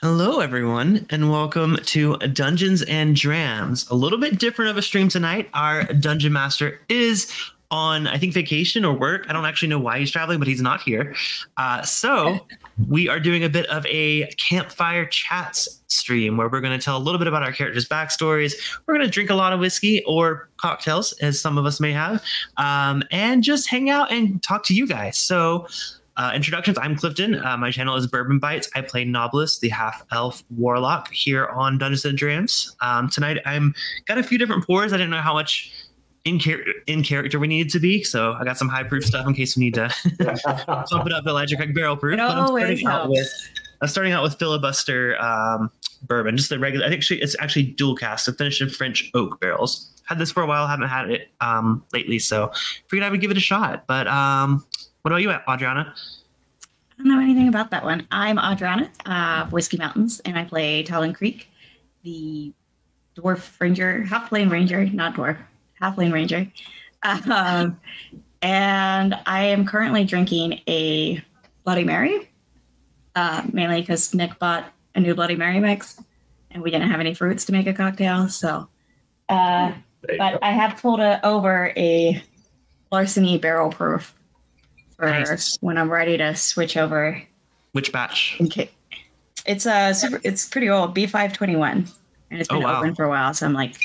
Hello, everyone, and welcome to Dungeons and Drams. A little bit different of a stream tonight. Our dungeon master is on, I think, vacation or work. I don't actually know why he's traveling, but he's not here. Uh, so we are doing a bit of a campfire chats stream where we're going to tell a little bit about our characters' backstories. We're going to drink a lot of whiskey or cocktails, as some of us may have, um, and just hang out and talk to you guys. So uh, introductions I'm Clifton. Uh, my channel is Bourbon Bytes. I play Nobilis, the half elf warlock, here on Dungeons and Drams. Um, tonight I'm got a few different pours. I didn't know how much in, char- in character we needed to be, so I got some high proof stuff in case we need to pump it up to Elijah Craig barrel proof. It But I'm always starting out helps. with I'm starting out with filibuster um, bourbon, just the regular. I think she, it's actually dual cask, so finished in French oak barrels. Had this for a while, haven't had it um, lately, so figured I would give it a shot. But um, what about you, at, Adriana? I don't know anything about that one. I'm Adriana of Whiskey Mountains, and I play Talon Creek, the dwarf ranger, halfling ranger, not dwarf, halfling ranger. Um, and I am currently drinking a Bloody Mary, uh, mainly because Nick bought a new Bloody Mary mix, and we didn't have any fruits to make a cocktail. So, uh, but go. I have pulled a, over a larceny barrel proof for Nice. when I'm ready to switch over. Which batch? Okay, it's a super. It's pretty old, B521, and it's oh, been wow. open for a while. So I'm like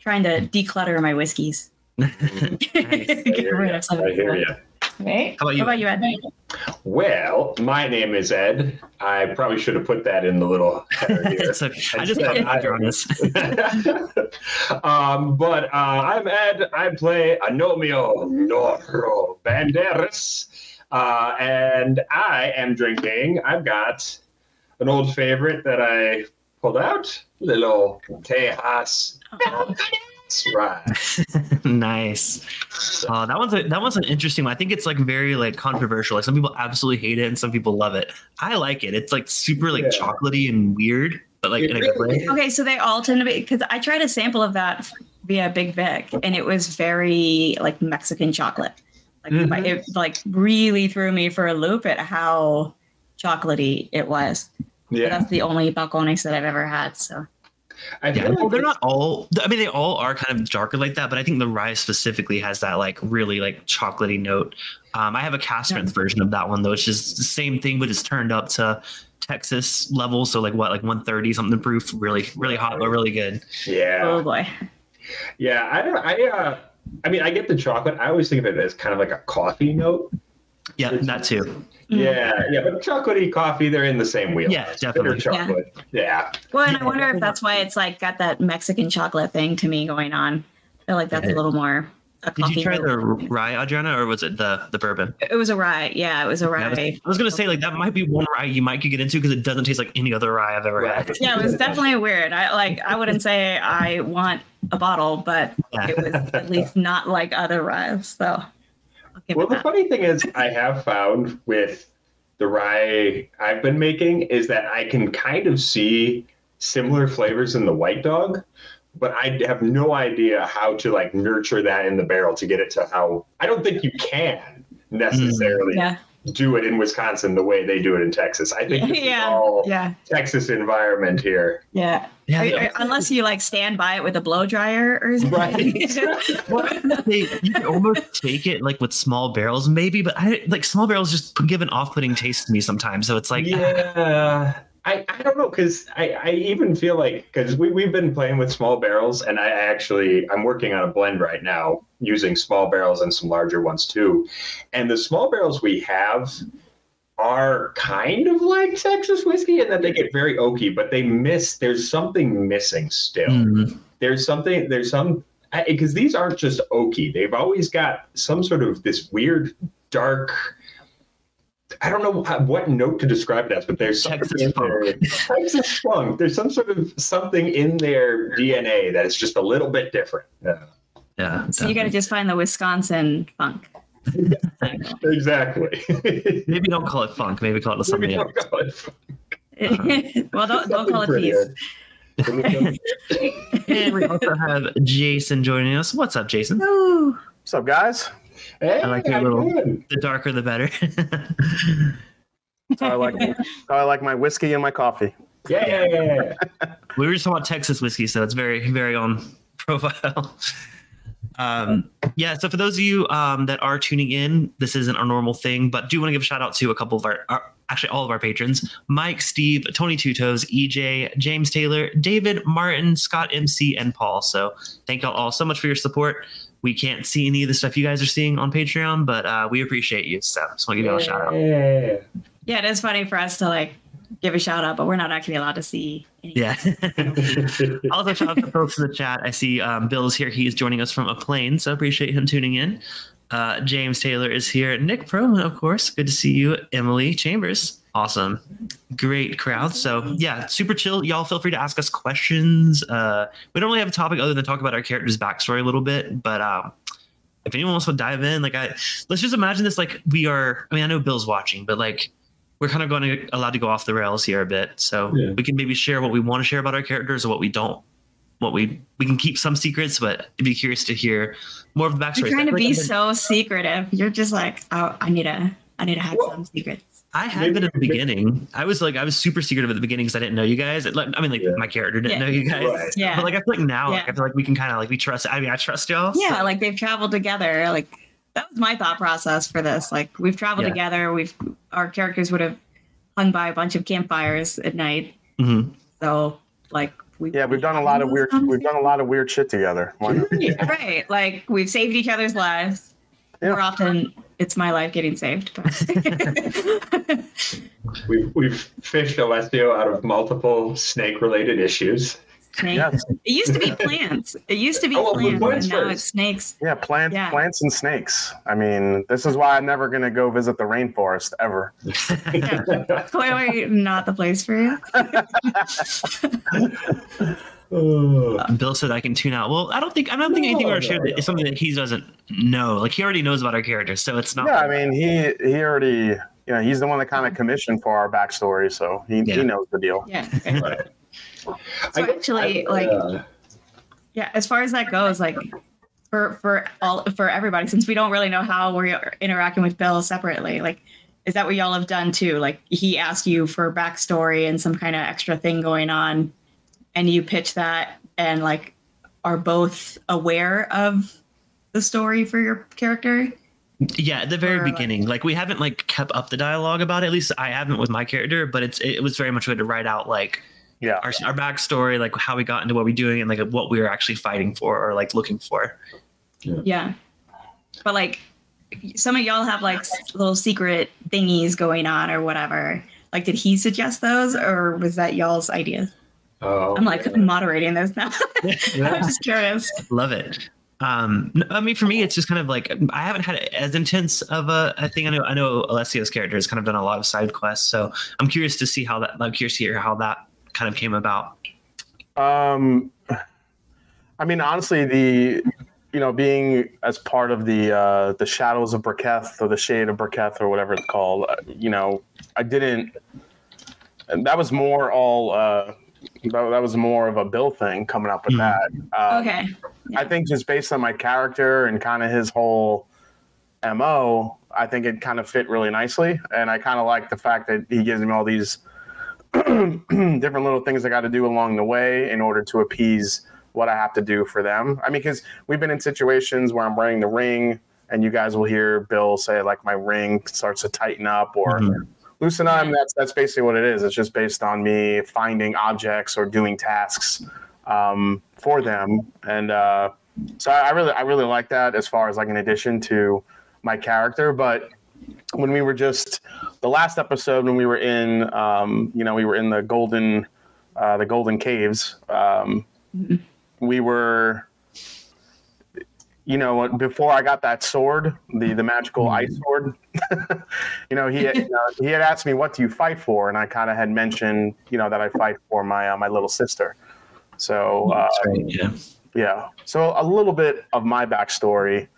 trying to declutter my whiskeys. Get rid of some. I hear you. Right? How about you? How about you, Ed? Well, my name is Ed. I probably should have put that in the little header here. It's okay. I just put Adriana's. um, but uh, I'm Ed. I play Anomio Noro Banderas. Uh, and I am drinking, I've got an old favorite that I pulled out, little Tejas Right. nice. Uh, that one's a, that one's an interesting one. I think it's like very like controversial. Like some people absolutely hate it and some people love it. I like it. It's like super like Yeah. chocolatey and weird, but like It in a good really way. Okay, so they all tend to be because I tried a sample of that via Big Vic, and it was very like Mexican chocolate. Like Mhm. it like really threw me for a loop at how chocolatey it was. But Yeah. that's the only balcones that I've ever had. So I Yeah, well, like they're not all. I mean, they all are kind of darker like that, but I think the rye specifically has that like really like chocolatey note. Um, I have a cast strength version of that one though, which is the same thing, but it's turned up to Texas level, so like what, like 130 something proof, really, really hot, but really good. Yeah. oh boy, Yeah, I don't. I uh, I mean, I get the chocolate. I always think of it as kind of like a coffee note. Yeah, that too. Mm. Yeah, yeah, but chocolatey coffee, they're in the same wheel. Yeah, definitely. Bitter chocolate. Yeah. Well, and I wonder if that's why it's like got that Mexican chocolate thing to me going on. I feel like that's a little more. A Did you try note. the rye, Adriana, or was it the the bourbon? It was a rye. Yeah, it was a Yeah, I was, rye. I was gonna say like that might be one rye you might could get into because it doesn't taste like any other rye I've ever had. Yeah, it was definitely weird. I like. I wouldn't say I want a bottle, but it was at least not like other ryes. So, Well, the that. funny thing is, I have found with the rye I've been making is that I can kind of see similar flavors in the white dog, but I have no idea how to like nurture that in the barrel to get it to how. I don't think you can hmm, necessarily Yeah, do it in Wisconsin the way they do it in Texas. I think this is yeah, all yeah, Texas environment here. yeah. Yeah, Are- they- are- unless you like stand by it with a blow dryer or something. Right. Well, they, you can almost take it like with small barrels, maybe, but I like small barrels just give an off-putting taste to me sometimes. So it's like, yeah. I, I don't know because I, I even feel like because we, we've been playing with small barrels and I actually I'm working on a blend right now using small barrels and some larger ones too. And the small barrels we have are kind of like Texas whiskey in that they get very oaky, but they miss there's something missing still. mm, There's something there's some because these aren't just oaky. They've always got some sort of this weird dark I don't know what note to describe it as, but there's something Texas in funk. there. Texas funk. There's some sort of something in their DNA that is just a little bit different. Yeah. yeah. So you got to just find the Wisconsin funk. Exactly. maybe don't call it funk. Maybe call it something Maybe else. don't call it funk. well, don't don't call it Something peas. And we also have Jason joining us. What's up, Jason? Ooh. What's up, guys? Hey, I like your how little- you doing? The darker, the better. That's how I like how I like my whiskey and my coffee. Yeah, yeah, yeah, yeah. We were just talking about Texas whiskey, so it's very, very on profile. Um, yeah, so for those of you um, that are tuning in, this isn't a normal thing, but do want to give a shout out to a couple of our, our actually all of our patrons Mike, Steve, Tony Two Toes, EJ, James Taylor, David, Martin, Scott MC, and Paul. So thank y'all all so much for your support. We can't see any of the stuff you guys are seeing on Patreon, but uh, we appreciate you. So just want to give y'all a shout out. Yeah. Yeah, it is funny for us to like give a shout out, but we're not actually allowed to see. Any. Yeah. also, shout out to folks in the chat. I see um, Bill's here. He's joining us from a plane, so appreciate him tuning in. Uh, James Taylor is here. Nick Proman, of course. Good to see you. Emily Chambers. Awesome. Great crowd. So, yeah, super chill. Y'all feel free to ask us questions. Uh, we don't really have a topic other than talk about our character's backstory a little bit, but um, if anyone wants to dive in, like, I let's just imagine this like we are. I mean, I know Bill's watching, but like, we're kind of going to allowed to go off the rails here a bit. So Yeah. we can maybe share what we want to share about our characters or what we don't. What we we can keep some secrets, but I'd be curious to hear more of the backstory. You're trying to be I've so secretive. You're just like, oh, I need to, I need to have Well- some secrets. I had been at the beginning. I was like, I was super secretive at the beginning because I didn't know you guys. Like, I mean, like Yeah. my character didn't Yeah. know you guys. Right. Yeah. But like, I feel like now, like, I feel like we can kind of like we trust. I mean, I trust y'all. so- Yeah, like they've traveled together. Like that was my thought process for this. Like we've traveled Yeah. together. We've our characters would have hung by a bunch of campfires at night. Mhm. So like we Yeah, we've done a lot of weird. We've done a lot of weird shit together. Why right. Like we've saved each other's lives. Yeah. More often, it's my life getting saved. But We've, we've fished Alessio out of multiple snake related issues. snakes. Yes. It used to be plants. It used to be Oh, well, plants, plants and now first. it's snakes. Yeah, plants, Yeah. plants and snakes. I mean, this is why I'm never gonna go visit the rainforest ever. Clearly, not the place for you. Oh. Bill said I can tune out. Well, I don't think I don't think anything No, we're shared no, no. is something that he doesn't know. Like he already knows about our characters, so it's not. Yeah, I mean, he he already, you know, he's the one that kind of commissioned for our backstory, so he, Yeah. he knows the deal. Yeah. okay. Right. So I- actually, I- like, uh, yeah, as far as that goes, like for for all for everybody, since we don't really know how we're interacting with Bill separately, like, is that what y'all have done too? Like, he asked you for backstory and some kind of extra thing going on, and you pitch that, and like, are both aware of the story for your character? Yeah, at the very Or, beginning, like we haven't like kept up the dialogue about it. At least I haven't with my character, but it's it was very much we had to write out like Yeah, our our backstory, like how we got into what we're doing, and like what we were actually fighting for or like looking for. Yeah, but like, some of y'all have like little secret thingies going on or whatever. Like, did he suggest those, or was that y'all's ideas? Oh, I'm like moderating this now. Yeah. I'm just curious. Love it. Um, n- I mean, for me, it's just kind of like I haven't had as intense of a, a thing. I know, I know Alessio's character has kind of done a lot of side quests, so I'm curious to see how that. I'm curious to hear how that kind of came about. Um, I mean, honestly, the you know being as part of the uh, the shadows of Burketh or the shade of Burketh or whatever it's called, uh, you know, I didn't. And that was more all. Uh, that, that was more of a Bill thing coming up with Mhm. that. Um, Okay. I think just based on my character and kind of his whole mo, I think it kind of fit really nicely, and I kind of like the fact that he gives me all these different little things I got to do along the way in order to appease what I have to do for them. I mean, because we've been in situations where I'm wearing the ring, and you guys will hear Bill say like my ring starts to tighten up or Mhm. And that's that's basically what it is. It's just based on me finding objects or doing tasks um, for them, and uh, so I, I really I really like that as far as like an addition to my character. But when we were just the last episode when we were in um, you know we were in the golden uh, the golden caves um, Mhm. we were you know before i got that sword the the magical ice sword you know he had, you know, he had asked me what do you fight for and i kind of had mentioned you know that i fight for my uh, my little sister so uh, right, yeah. yeah. So a little bit of my backstory,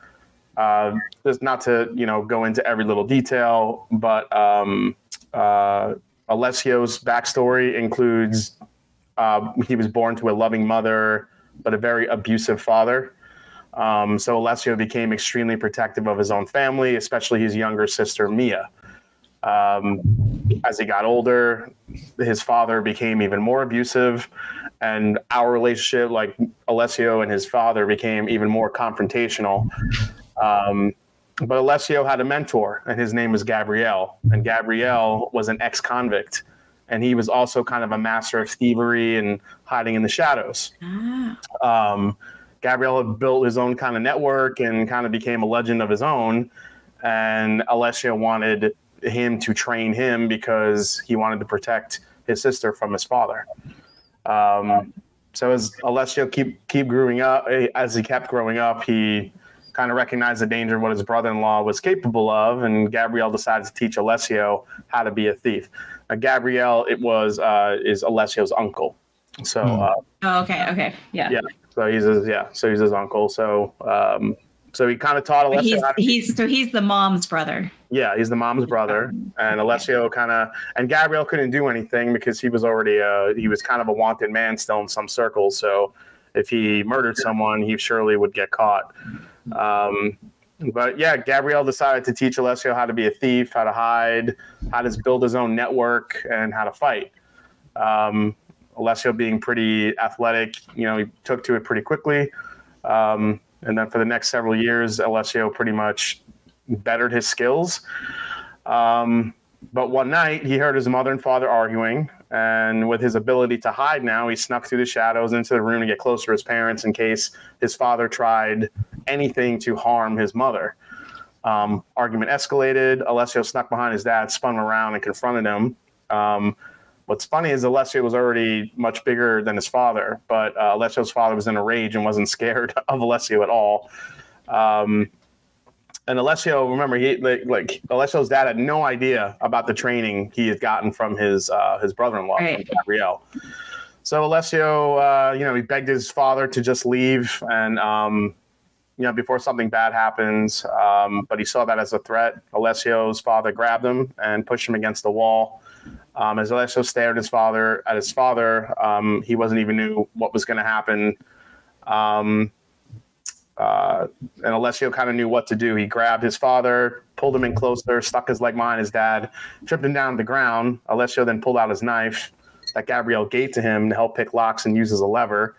uh, just not to you know go into every little detail, but um, uh, Alessio's backstory includes uh, he was born to a loving mother, but a very abusive father. Um, so Alessio became extremely protective of his own family, especially his younger sister Mia. Um, as he got older, his father became even more abusive, and our relationship, like Alessio and his father, became even more confrontational. Um, but Alessio had a mentor, and his name was Gabrielle. And Gabrielle was an ex convict, and he was also kind of a master of thievery and hiding in the shadows. Ah. Um, Gabrielle had built his own kind of network and kind of became a legend of his own. And Alessio wanted him to train him because he wanted to protect his sister from his father. Um, so as Alessio keep keep growing up, eh, as he kept growing up, he kind of recognized the danger of what his brother-in-law was capable of, and Gabrielle decided to teach Alessio how to be a thief. Now, Gabrielle, it was uh, is Alessio's uncle, so Hmm. uh, Oh, okay, okay, yeah. Yeah. So he's his yeah, so he's his uncle. So um, so he kind of taught Alessio he's how to he's so he's the mom's brother. yeah, he's the mom's brother, and Alessio kind of and Gabriel couldn't do anything because he was already uh he was kind of a wanted man still in some circles. So if he murdered someone, he surely would get caught. Um, but yeah, Gabriel decided to teach Alessio how to be a thief, how to hide, how to build his own network, and how to fight. Um, Alessio being pretty athletic, you know, he took to it pretty quickly. Um, and then for the next several years, Alessio pretty much bettered his skills. Um, but one night, he heard his mother and father arguing, and with his ability to hide now, he snuck through the shadows into the room to get closer to his parents in case his father tried anything to harm his mother. Um, argument escalated. Alessio snuck behind his dad, spun him around, and confronted him. Um, what's funny is Alessio was already much bigger than his father, but uh, Alessio's father was in a rage and wasn't scared of Alessio at all. Um, and Alessio, remember, he like, like Alessio's dad had no idea about the training he had gotten from his uh, his brother-in-law, Right. Gabriel. So Alessio, uh, you know, he begged his father to just leave, and um, you know, before something bad happens. Um, but he saw that as a threat. Alessio's father grabbed him and pushed him against the wall. Um, as Alessio stared at his father, at his father, um, he wasn't even knew what was going to happen. Um, uh, and Alessio kind of knew what to do. He grabbed his father, pulled him in closer, stuck his leg behind his dad, tripped him down to the ground. Alessio then pulled out his knife that Gabrielle gave to him to help pick locks and use as a lever.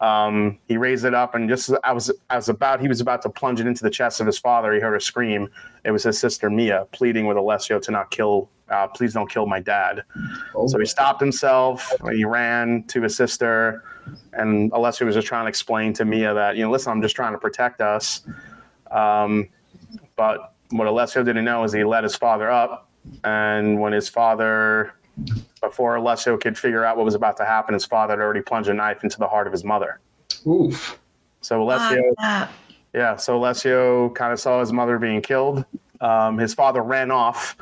Um, he raised it up, and just as I was, I was about, he was about to plunge it into the chest of his father. He heard a scream. It was his sister Mia pleading with Alessio to not kill. Uh, please don't kill my dad. So he stopped himself. He ran to his sister, and Alessio was just trying to explain to Mia that you know, listen, I'm just trying to protect us. Um, but what Alessio didn't know is he let his father up, and when his father, before Alessio could figure out what was about to happen, his father had already plunged a knife into the heart of his mother. Oof. So Alessio, Ah, yeah, so Alessio kind of saw his mother being killed. Um, his father ran off,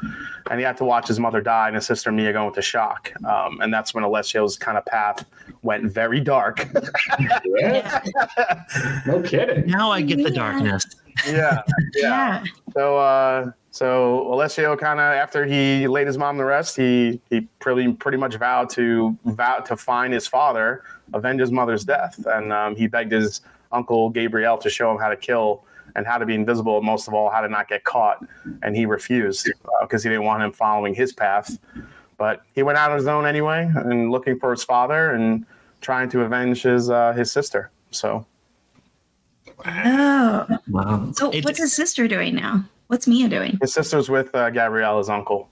and he had to watch his mother die and his sister Mia go into shock. Um, and that's when Alessio's kind of path went very dark. Yeah. no kidding. Now I get the Yeah. darkness. yeah, yeah. So, uh, so Alessio kind of after he laid his mom to rest, he he pretty pretty much vowed to vow to find his father, avenge his mother's death, and um, he begged his uncle Gabriel to show him how to kill and how to be invisible, most of all, how to not get caught. And he refused because he didn't want him following his path. But he went out on his own anyway, and looking for his father and trying to avenge his uh, his sister. So Oh. Wow. So It- what's his sister doing now? What's Mia doing? His sister's with uh, Gabrielle, his uncle.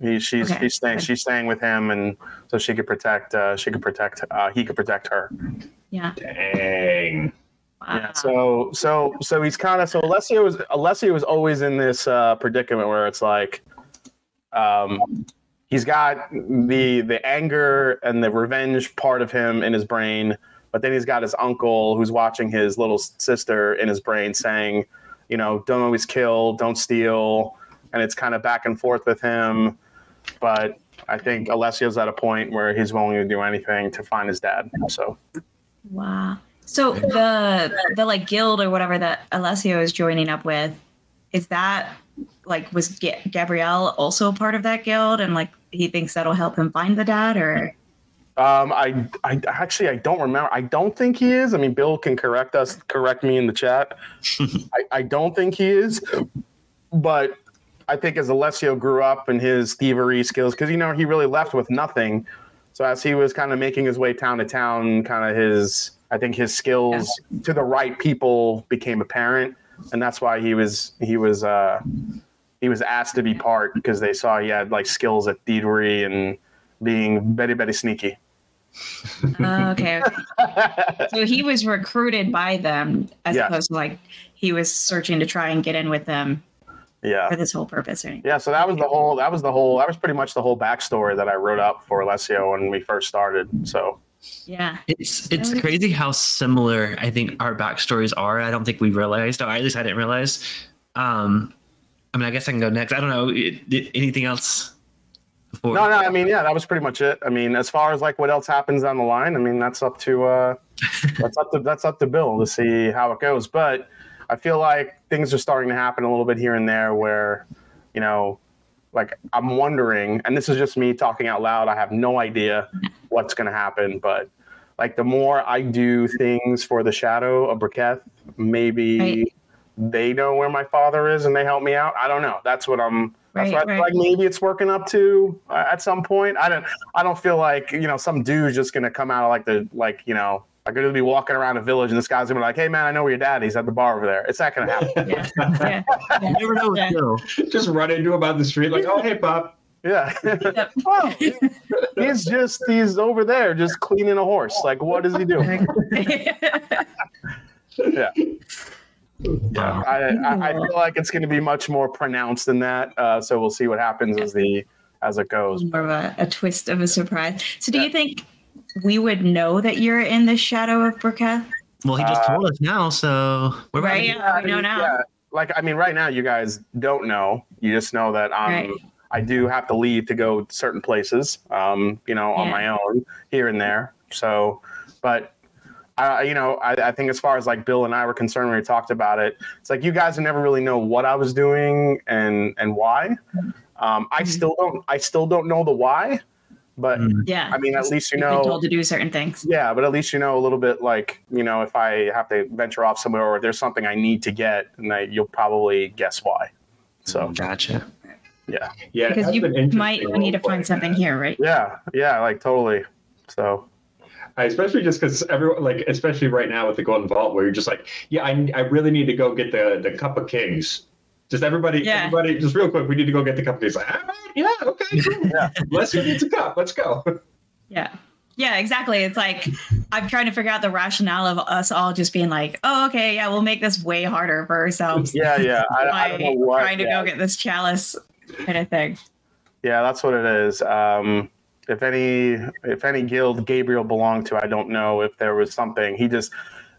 He, she's Okay. she's staying she's staying with him, and so she could protect uh, she could protect uh, he could protect her. Yeah. Dang. Yeah. So so so he's kind of so Alessio was Alessio was always in this uh, predicament where it's like, um, he's got the the anger and the revenge part of him in his brain, but then he's got his uncle who's watching his little sister in his brain saying, you know, don't always kill, don't steal, and it's kind of back and forth with him. But I think Alessio's at a point where he's willing to do anything to find his dad. So Wow. So the the like guild or whatever that Alessio is joining up with, is that like was Ga- Gabrielle also part of that guild and like he thinks that'll help him find the dad or Um, I, I actually I don't remember. I don't think he is. I mean, Bill can correct us, correct me in the chat. I, I don't think he is, but I think as Alessio grew up and his thievery skills, because you know he really left with nothing. So as he was kind of making his way town to town, kind of his, I think his skills to the right people became apparent, and that's why he was he was uh, he was asked to be part because they saw he had like skills at thievery and being very very sneaky. Oh, okay, okay. So he was recruited by them as Yeah. opposed to like he was searching to try and get in with them Yeah. for this whole purpose. Or anything. Yeah, so that was the whole that was the whole that was pretty much the whole backstory that I wrote up for Alessio when we first started. So Yeah. It's it's Okay. crazy how similar I think our backstories are. I don't think we realized, or at least I didn't realize. Um, I mean, I guess I can go next. I don't know. It, it- anything else? Before? no, no, I mean, yeah, that was pretty much it. I mean, as far as like what else happens down the line, I mean, that's up to uh that's up to that's up to Bill to see how it goes. But I feel like things are starting to happen a little bit here and there where, you know, like I'm wondering, and this is just me talking out loud. I have no idea what's going to happen, but like the more I do things for the shadow of Briquette, maybe Right. they know where my father is and they help me out. I don't know. That's what I'm. That's Right, what I right. like maybe it's working up to uh, at some point. I don't. I don't feel like you know some dude's just gonna come out of like the like you know. I'm gonna be walking around a village and this guy's gonna be like, "Hey man, I know where your dad is at the bar over there." It's not gonna happen. Yeah. yeah. You never know. Yeah. Just run into him on the street like, oh hey Pop. Yeah. Yep. oh, he's just he's over there just cleaning a horse. Like, what is he doing? Yeah. Wow. I, I, I feel like it's going to be much more pronounced than that. Uh, so we'll see what happens as the as it goes. More of a, a twist of a surprise. So, do you think we would know that you're in the shadow of Briquette? Well, he just Uh, told us now, so we're Right, ready. yeah. I we know now. yeah, like I mean, right now you guys don't know. You just know that um, Right. I do have to leave to go certain places. Um, you know, on Yeah. my own here and there. So, but. I, you know, I, I think as far as like Bill and I were concerned when we talked about it, it's like you guys never really know what I was doing and and why. Um, I Mhm. still don't. I still don't know the why, but Mm. Yeah. I mean, at least you You've know. told to do certain things. Yeah, but at least you know a little bit. Like you know, if I have to venture off somewhere or there's something I need to get, and I, you'll probably guess why. So Gotcha. yeah, Yeah, Because you been interesting might need to find something here, right? yeah, yeah, like totally. So I- especially just because everyone like especially right now with the golden vault where you're just like yeah i, I really need to go get the the cup of kings just everybody Yeah. everybody just real quick we need to go get the cup of kings like all right yeah okay cool. Yeah. let's go get the cup let's go Yeah. Yeah, exactly. It's like I'm trying to figure out the rationale of us all just being like, oh, okay, yeah, we'll make this way harder for ourselves yeah, yeah, I, I don't know what. trying to yeah. go get this chalice kind of thing. Yeah, that's what it is. Um, if any if any guild Gabriel belonged to, I don't know if there was something. He just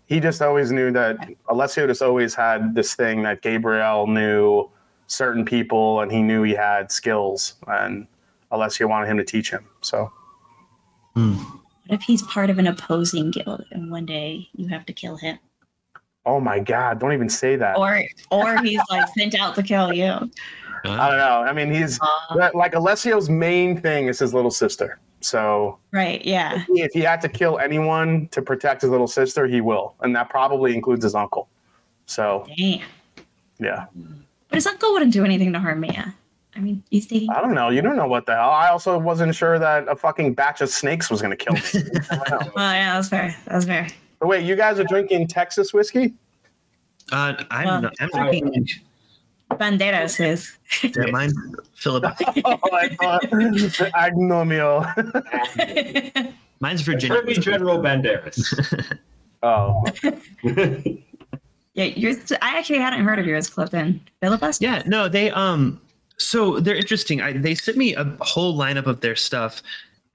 he just always knew that Alessio just always had this thing that Gabriel knew certain people and he knew he had skills and Alessio wanted him to teach him. So Mm. What if he's part of an opposing guild and one day you have to kill him? oh my god, don't even say that. Or or he's like sent out to kill you. I don't know. I mean he's Uh, like Alessio's main thing is his little sister. So right, yeah. if he had to kill anyone to protect his little sister, he will. And that probably includes his uncle. So Damn. yeah. But his uncle wouldn't do anything to harm Mia. I mean, he's taking I don't know. You don't know what the hell. I also wasn't sure that a fucking batch of snakes was going to kill me. I don't know. Well, yeah, that's fair. That's fair. but wait, you guys are drinking Texas whiskey? uh, I'm, Well, not, I'm I- drinking Banderas is. yeah, mine, Philip. Oh, I thought Agnomio. Mine's attorney Virginia. general banderas Oh, yeah, yours. I actually hadn't heard of yours, Clifton. Filibuster. Yeah, no, they um so they're interesting. I, they sent me a whole lineup of their stuff.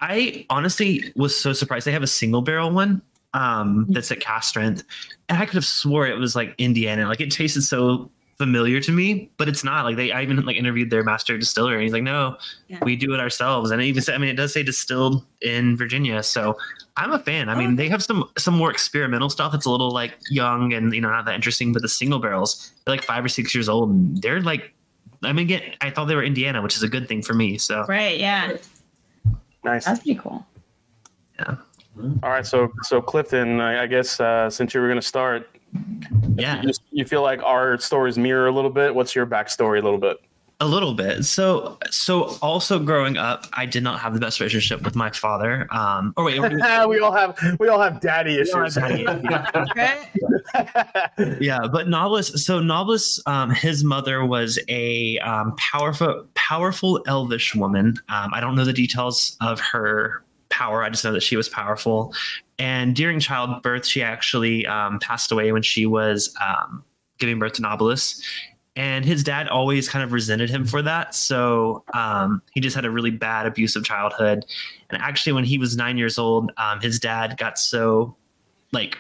I honestly was so surprised. They have a single barrel one um that's at cast strength. And I could have swore it was like Indiana. Like it tasted so familiar to me, but it's not. Like they I even like interviewed their master distiller and he's like, No, Yeah. we do it ourselves. And it even said I mean it does say distilled in Virginia. So I'm a fan. I mean, Oh. they have some some more experimental stuff that's a little like young and you know not that interesting, but the single barrels, they're like five or six years old and they're like I mean, again, I thought they were Indiana, which is a good thing for me. So Right. Yeah. nice. That's pretty cool. Yeah. All right, so so Clifton, I, I guess uh, since you were going to start, yeah, you, you feel like our stories mirror a little bit. What's your backstory a little bit? A little bit. So, so also growing up, I did not have the best relationship with my father. Um, or wait, we- we all have we all have daddy issues. daddy yeah, but Novelist. So Novelist, um, his mother was a um, powerful, powerful elvish woman. Um, I don't know the details of her power. I just know that she was powerful. And during childbirth, she actually um, passed away when she was um, giving birth to Novelist. And his dad always kind of resented him for that. So um, he just had a really bad, abusive childhood. And actually, when he was nine years old, um, his dad got so like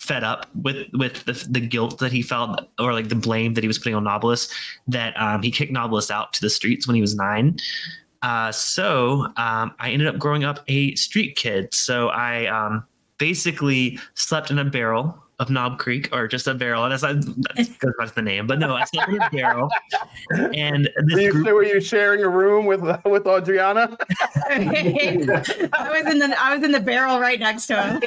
fed up with with the, the guilt that he felt or like the blame that he was putting on Novelist that um, he kicked Novelist out to the streets when he was nine. Uh, so um, I ended up growing up a street kid. So I um, basically slept in a barrel of Knob Creek, or just a barrel. And that's not that goes back to the name, but no, I slept in a barrel. And Were this you, group, were you sharing a room with with Adriana? I was in the I was in the barrel right next to him.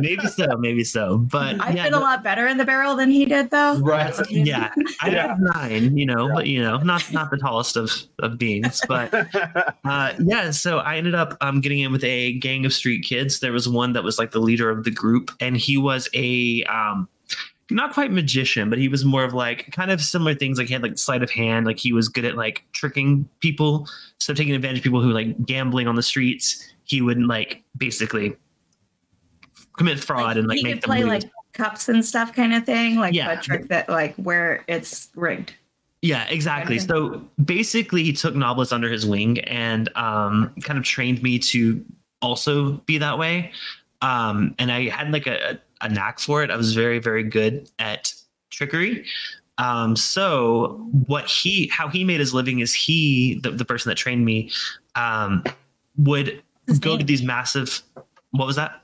maybe so, maybe so. But I yeah, did a lot better in the barrel than he did, though. right. yeah, I Yeah. have nine, you know, but you know, not not the tallest of of beings, but uh, yeah. So I ended up um, getting in with a gang of street kids. There was one that was like the leader of the group, and he was a um, not quite magician, but he was more of like kind of similar things. Like he had like sleight of hand. Like he was good at like tricking people, so taking advantage of people who like gambling on the streets. He would like basically commit fraud and like he make could them play lose. like cups and stuff, kind of thing, like Yeah. a trick that like where it's rigged. Yeah, exactly. So basically, he took Novelist under his wing and um, kind of trained me to also be that way. Um, and I had like a, a knack for it. I was very, very good at trickery. Um, so what he, how he made his living is he, the, the person that trained me, um, would His go to these massive. What was that?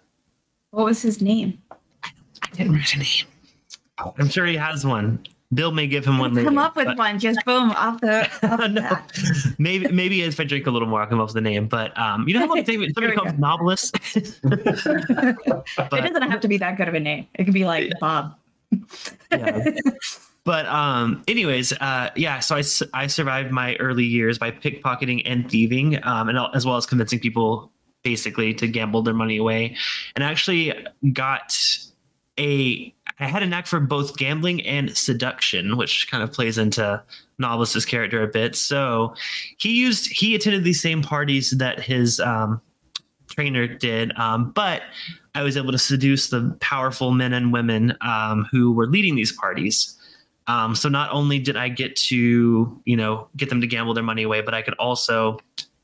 What was his name? I didn't write a name. I'm sure he has one. Bill may give him one later. Come up with but- one, just boom off the. Off no, maybe maybe if I drink a little more, I'll come up with the name. But um, you know how they- somebody comes novelist. it doesn't have to be that good of a name. It could be like Bob. yeah. but um, anyways, uh, yeah. So I, I survived my early years by pickpocketing and thieving, um, and as well as convincing people basically to gamble their money away, and actually got a. I had a knack for both gambling and seduction, which kind of plays into Novelist's character a bit. So he used he attended these same parties that his um, trainer did, um, but I was able to seduce the powerful men and women um, who were leading these parties. Um, so not only did I get to, you know, get them to gamble their money away, but I could also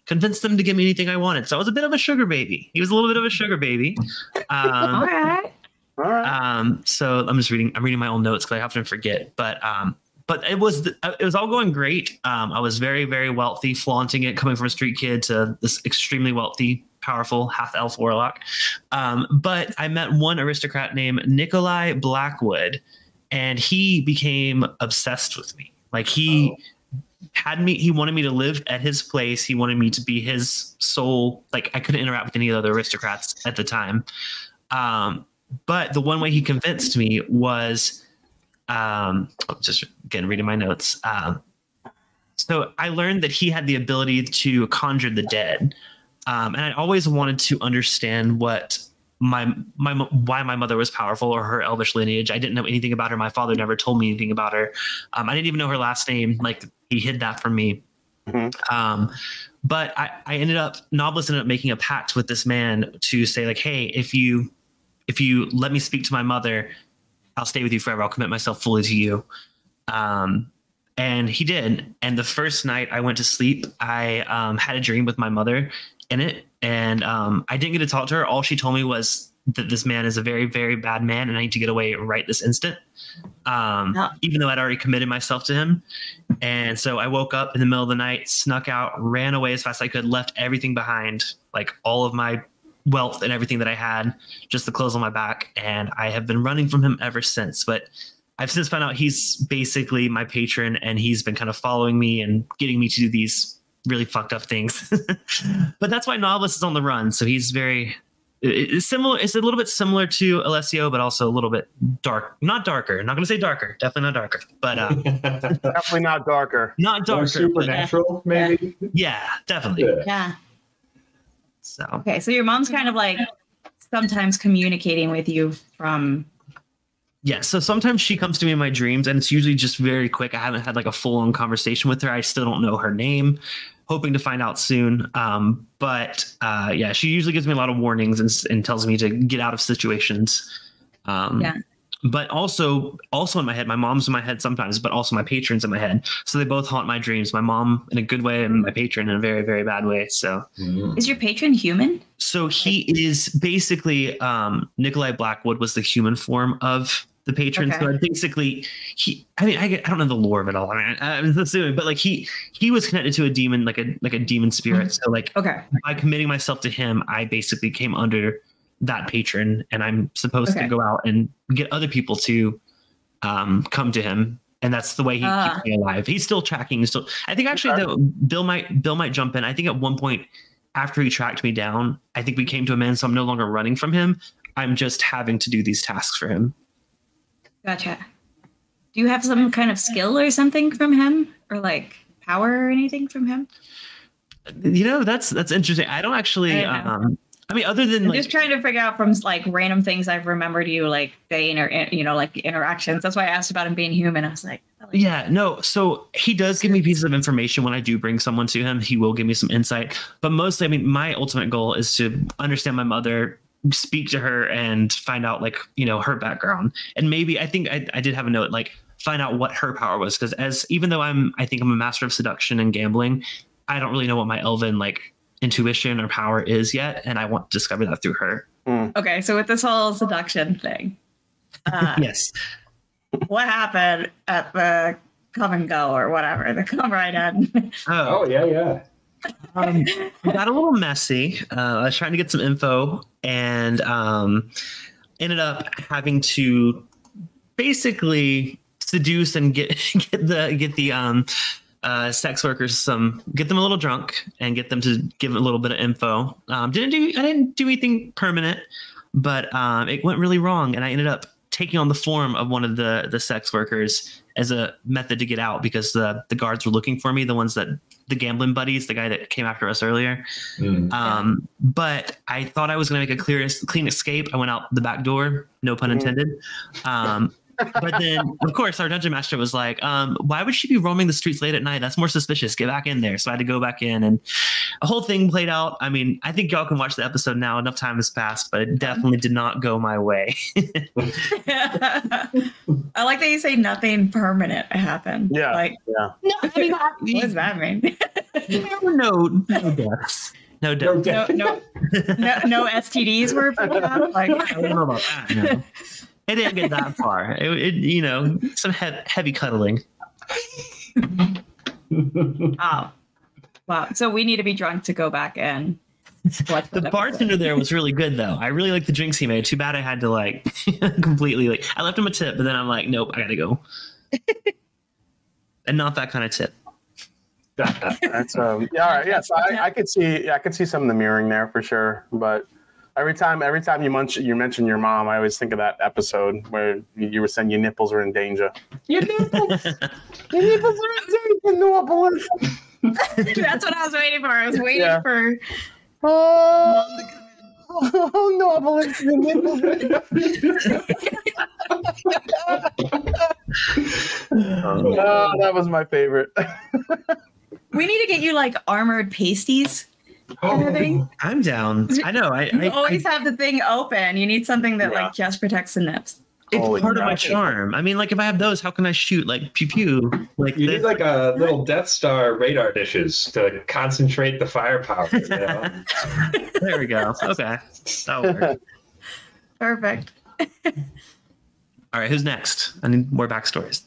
convince them to give me anything I wanted. So I was a bit of a sugar baby. He was a little bit of a sugar baby. All Um, right. All right. um, so I'm just reading. I'm reading my own notes because I often forget. But um, but it was the, it was all going great. Um, I was very very wealthy, flaunting it, coming from a street kid to this extremely wealthy, powerful half elf warlock. Um, but I met one aristocrat named Nikolai Blackwood, and he became obsessed with me. Like he. Had me, he wanted me to live at his place. He wanted me to be his sole. Like I couldn't interact with any other aristocrats at the time. Um, but the one way he convinced me was um just again reading my notes. Um so i learned that he had the ability to conjure the dead. Um and i always wanted to understand what my my why my mother was powerful or her elvish lineage. I didn't know anything about her. My father never told me anything about her. Um, i didn't even know her last name. Like he hid that from me. Mhm. um but I, I ended up novelist ended up making a pact with this man to say like hey if you if you let me speak to my mother, I'll stay with you forever. I'll commit myself fully to you. Um, and he did. And the first night I went to sleep, I um, had a dream with my mother in it. And um, I didn't get to talk to her. All she told me was that this man is a very, very bad man and I need to get away right this instant. Um, Yeah. Even though I'd already committed myself to him. And so I woke up in the middle of the night, snuck out, ran away as fast as I could, left everything behind, like all of my wealth and everything that I had, just the clothes on my back. And I have been running from him ever since. But I've since found out he's basically my patron and he's been kind of following me and getting me to do these really fucked up things. but that's why Novelist is on the run. So he's very, it's similar. It's a little bit similar to Alessio, but also a little bit dark. Not darker. Not going to say darker. Definitely not darker. But uh, Definitely not darker. not Or darker. but supernatural, maybe. yeah, definitely. Yeah. So Okay, so your mom's kind of like sometimes communicating with you from yeah. So sometimes she comes to me in my dreams, and it's usually just very quick. I haven't had like a full on conversation with her. I still don't know her name. Hoping to find out soon. Um, but uh, yeah, she usually gives me a lot of warnings and, and tells me to get out of situations. Um, Yeah. But also, also in my head, my mom's in my head sometimes, but also my patron's in my head. So they both haunt my dreams. My mom in a good way, and my patron in a very, very bad way. So, Mm. is your patron human? so he is basically um, Nikolai Blackwood was the human form of the patron. So Okay. I basically, he. I mean, I, get- I don't know the lore of it all. I mean, I, I'm assuming, but like he he was connected to a demon, like a like a demon spirit. So like Okay. by committing myself to him, I basically came under that patron, and I'm supposed Okay. to go out and get other people to um, come to him. And that's the way he Ah. keeps me alive. He's still tracking. Still, I think actually, Okay. though, Bill might Bill might jump in. I think at one point after he tracked me down, I think we came to a man, so I'm no longer running from him. I'm just having to do these tasks for him. Gotcha. Do you have some kind of skill or something from him? Or like power or anything from him? You know, that's that's interesting. I don't actually. I know. um, I mean, other than I'm like, just trying to figure out from like random things I've remembered you like day inter you know like interactions. That's why I asked about him being human. I was like, I like- Yeah, no. So he does give me pieces of information when I do bring someone to him. He will give me some insight. But mostly, I mean, my ultimate goal is to understand my mother, speak to her, and find out, like, you know, her background. And maybe I think I, I did have a note, like, find out what her power was. Because as even though I'm, I think I'm a master of seduction and gambling, I don't really know what my elven, like, intuition or power is yet. And I want to discover that through her. Okay, so with this whole seduction thing, uh, Yes. what happened at the come and go or whatever the come right in? Oh, Oh yeah, yeah. um, it got a little messy. Uh, I was trying to get some info and um, ended up having to basically seduce and get get the get the um, uh, sex workers some get them a little drunk and get them to give a little bit of info. Um, didn't do I didn't do anything permanent, but um, it went really wrong, and I ended up taking on the form of one of the the sex workers as a method to get out because the the guards were looking for me, the ones that the gambling buddies, the guy that came after us earlier. Mm. Um, but I thought I was going to make a clear, clean escape. I went out the back door, no pun Mhm. intended. Um, but then, of course, our dungeon master was like, um, "Why would she be roaming the streets late at night? That's more suspicious. Get back in there." So I had to go back in, and a whole thing played out. I mean, I think y'all can watch the episode now. Enough time has passed, but it definitely did not go my way. I like that you say nothing permanent happened. Yeah. Like, Yeah. no, I mean, what does that mean? no, no deaths, no No deaths. no, no, no, no STDs were pulled out. Like, I don't know about that. No. It didn't get that far. It, it you know, some he- heavy cuddling. oh, wow. So we need to be drunk to go back in. watch The bartender there was really good though. I really like the drinks he made. Too bad I had to like completely like I left him a tip, but then I'm like, nope, I gotta go. and not that kind of tip. That's um yeah, all right, yeah. So I, I could see yeah, I could see some of the mirroring there for sure. But every time every time you mention you mention your mom, I always think of that episode where you, you were saying your nipples are in danger. Your nipples, your nipples are in danger, Norpolis. episode. That's what I was waiting for. I was waiting Yeah. for. Oh, oh Norpolis, your nipples are Oh, that was my favorite. We need to get you like armored pasties. Oh, I'm down. I know. I, You I, always have the thing open. You need something that Yeah. like just protects the nips. it's Holy part of my charm. I mean, like if I have those, how can I shoot like pew pew? Like You this? need like a little Death Star radar dishes to concentrate the firepower. You know? there we go. Okay, that'll work. Perfect. All right, who's next? I need more backstories.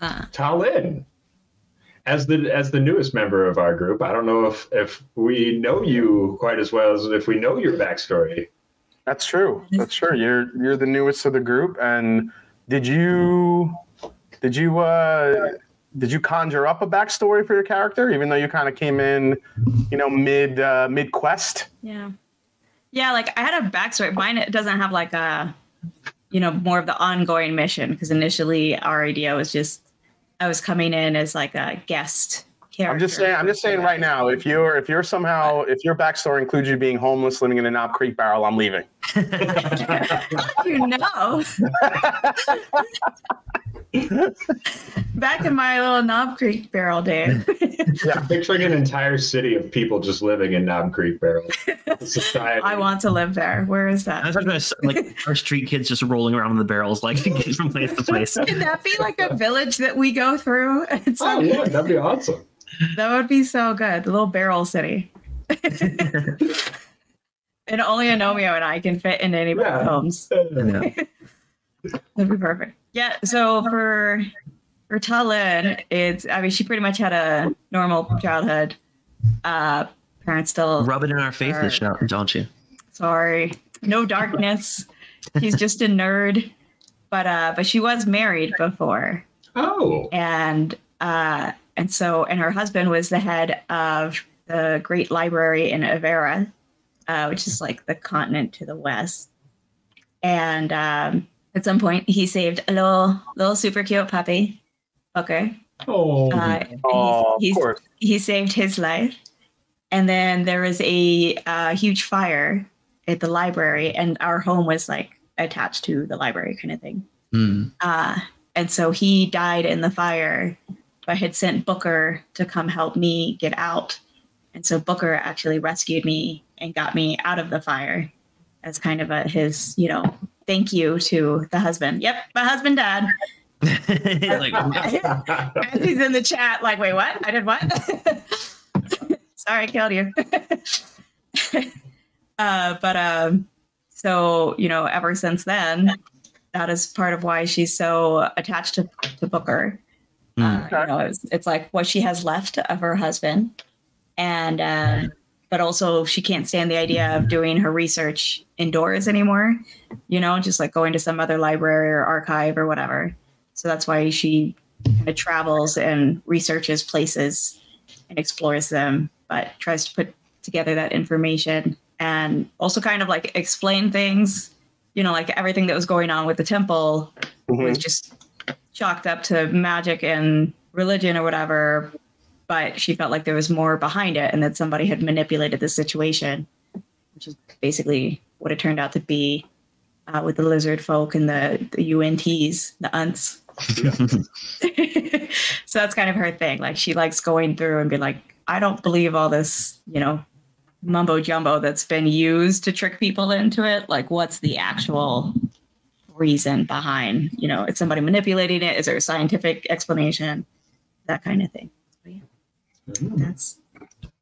Uh, Talin, as the as the newest member of our group, I don't know if if we know you quite as well as if we know your backstory. That's true. That's true. You're you're the newest of the group, and did you did you uh, did you conjure up a backstory for your character, even though you kind of came in, you know, mid uh, mid quest? yeah. Yeah, like I had a backstory. Mine doesn't have like a, you know, more of the ongoing mission because initially our idea was just I was coming in as like a guest character. I'm just saying. I'm just saying right now. If you're if you're somehow if your backstory includes you being homeless, living in a Knob Creek barrel, I'm leaving. you know. Back in my little Knob Creek barrel days. Yeah, picturing an entire city of people just living in Knob Creek Barrel. Society. I want to live there. Where is that? I that? was talking about like our street kids just rolling around in the barrels, like from place to place. Can that be like a village that we go through? It's Oh so, yeah, that'd be awesome. That would be so good. The little barrel city. and only Anomio and I can fit into anybody's Yeah. homes. Yeah. That'd be perfect. Yeah. So for for Talin, it's I mean she pretty much had a normal childhood. Uh parents still Rub it in our faces, don't you? sorry. No darkness. She's just a nerd. But uh but she was married before. Oh, And uh and so and her husband was the head of the Great Library in Avera, uh, which is like the continent to the west. And um at some point he saved a little little super cute puppy. Okay. oh, Uh, Oh, he's- of course. he saved his life. And then there was a uh, huge fire at the library, and our home was like attached to the library, kind of thing. Hmm. Uh, and so he died in the fire, but had sent Booker to come help me get out. And so Booker actually rescued me and got me out of the fire as kind of a his, you know, thank you to the husband. Yep, my husband died. like, As he's in the chat, like, wait, what? I did what? Sorry, I killed you. uh, but um, so you know, ever since then, that is part of why she's so attached to, to Booker. Uh, you know, it's, it's like what she has left of her husband, and um, but also she can't stand the idea of doing her research indoors anymore. You know, just like going to some other library or archive or whatever. So that's why she kind of travels and researches places and explores them, but tries to put together that information and also kind of like explain things. You know, like everything that was going on with the temple mm-hmm. was just chalked up to magic and religion or whatever. But she felt like there was more behind it and that somebody had manipulated the situation, which is basically what it turned out to be uh, with the lizard folk and the, the yuan-tis, the yuan-tis. so that's kind of her thing. Like she likes going through and be like, I don't believe all this, you know, mumbo jumbo that's been used to trick people into it. Like, what's the actual reason behind, you know, is somebody manipulating it? Is there a scientific explanation? That kind of thing. But yeah, that's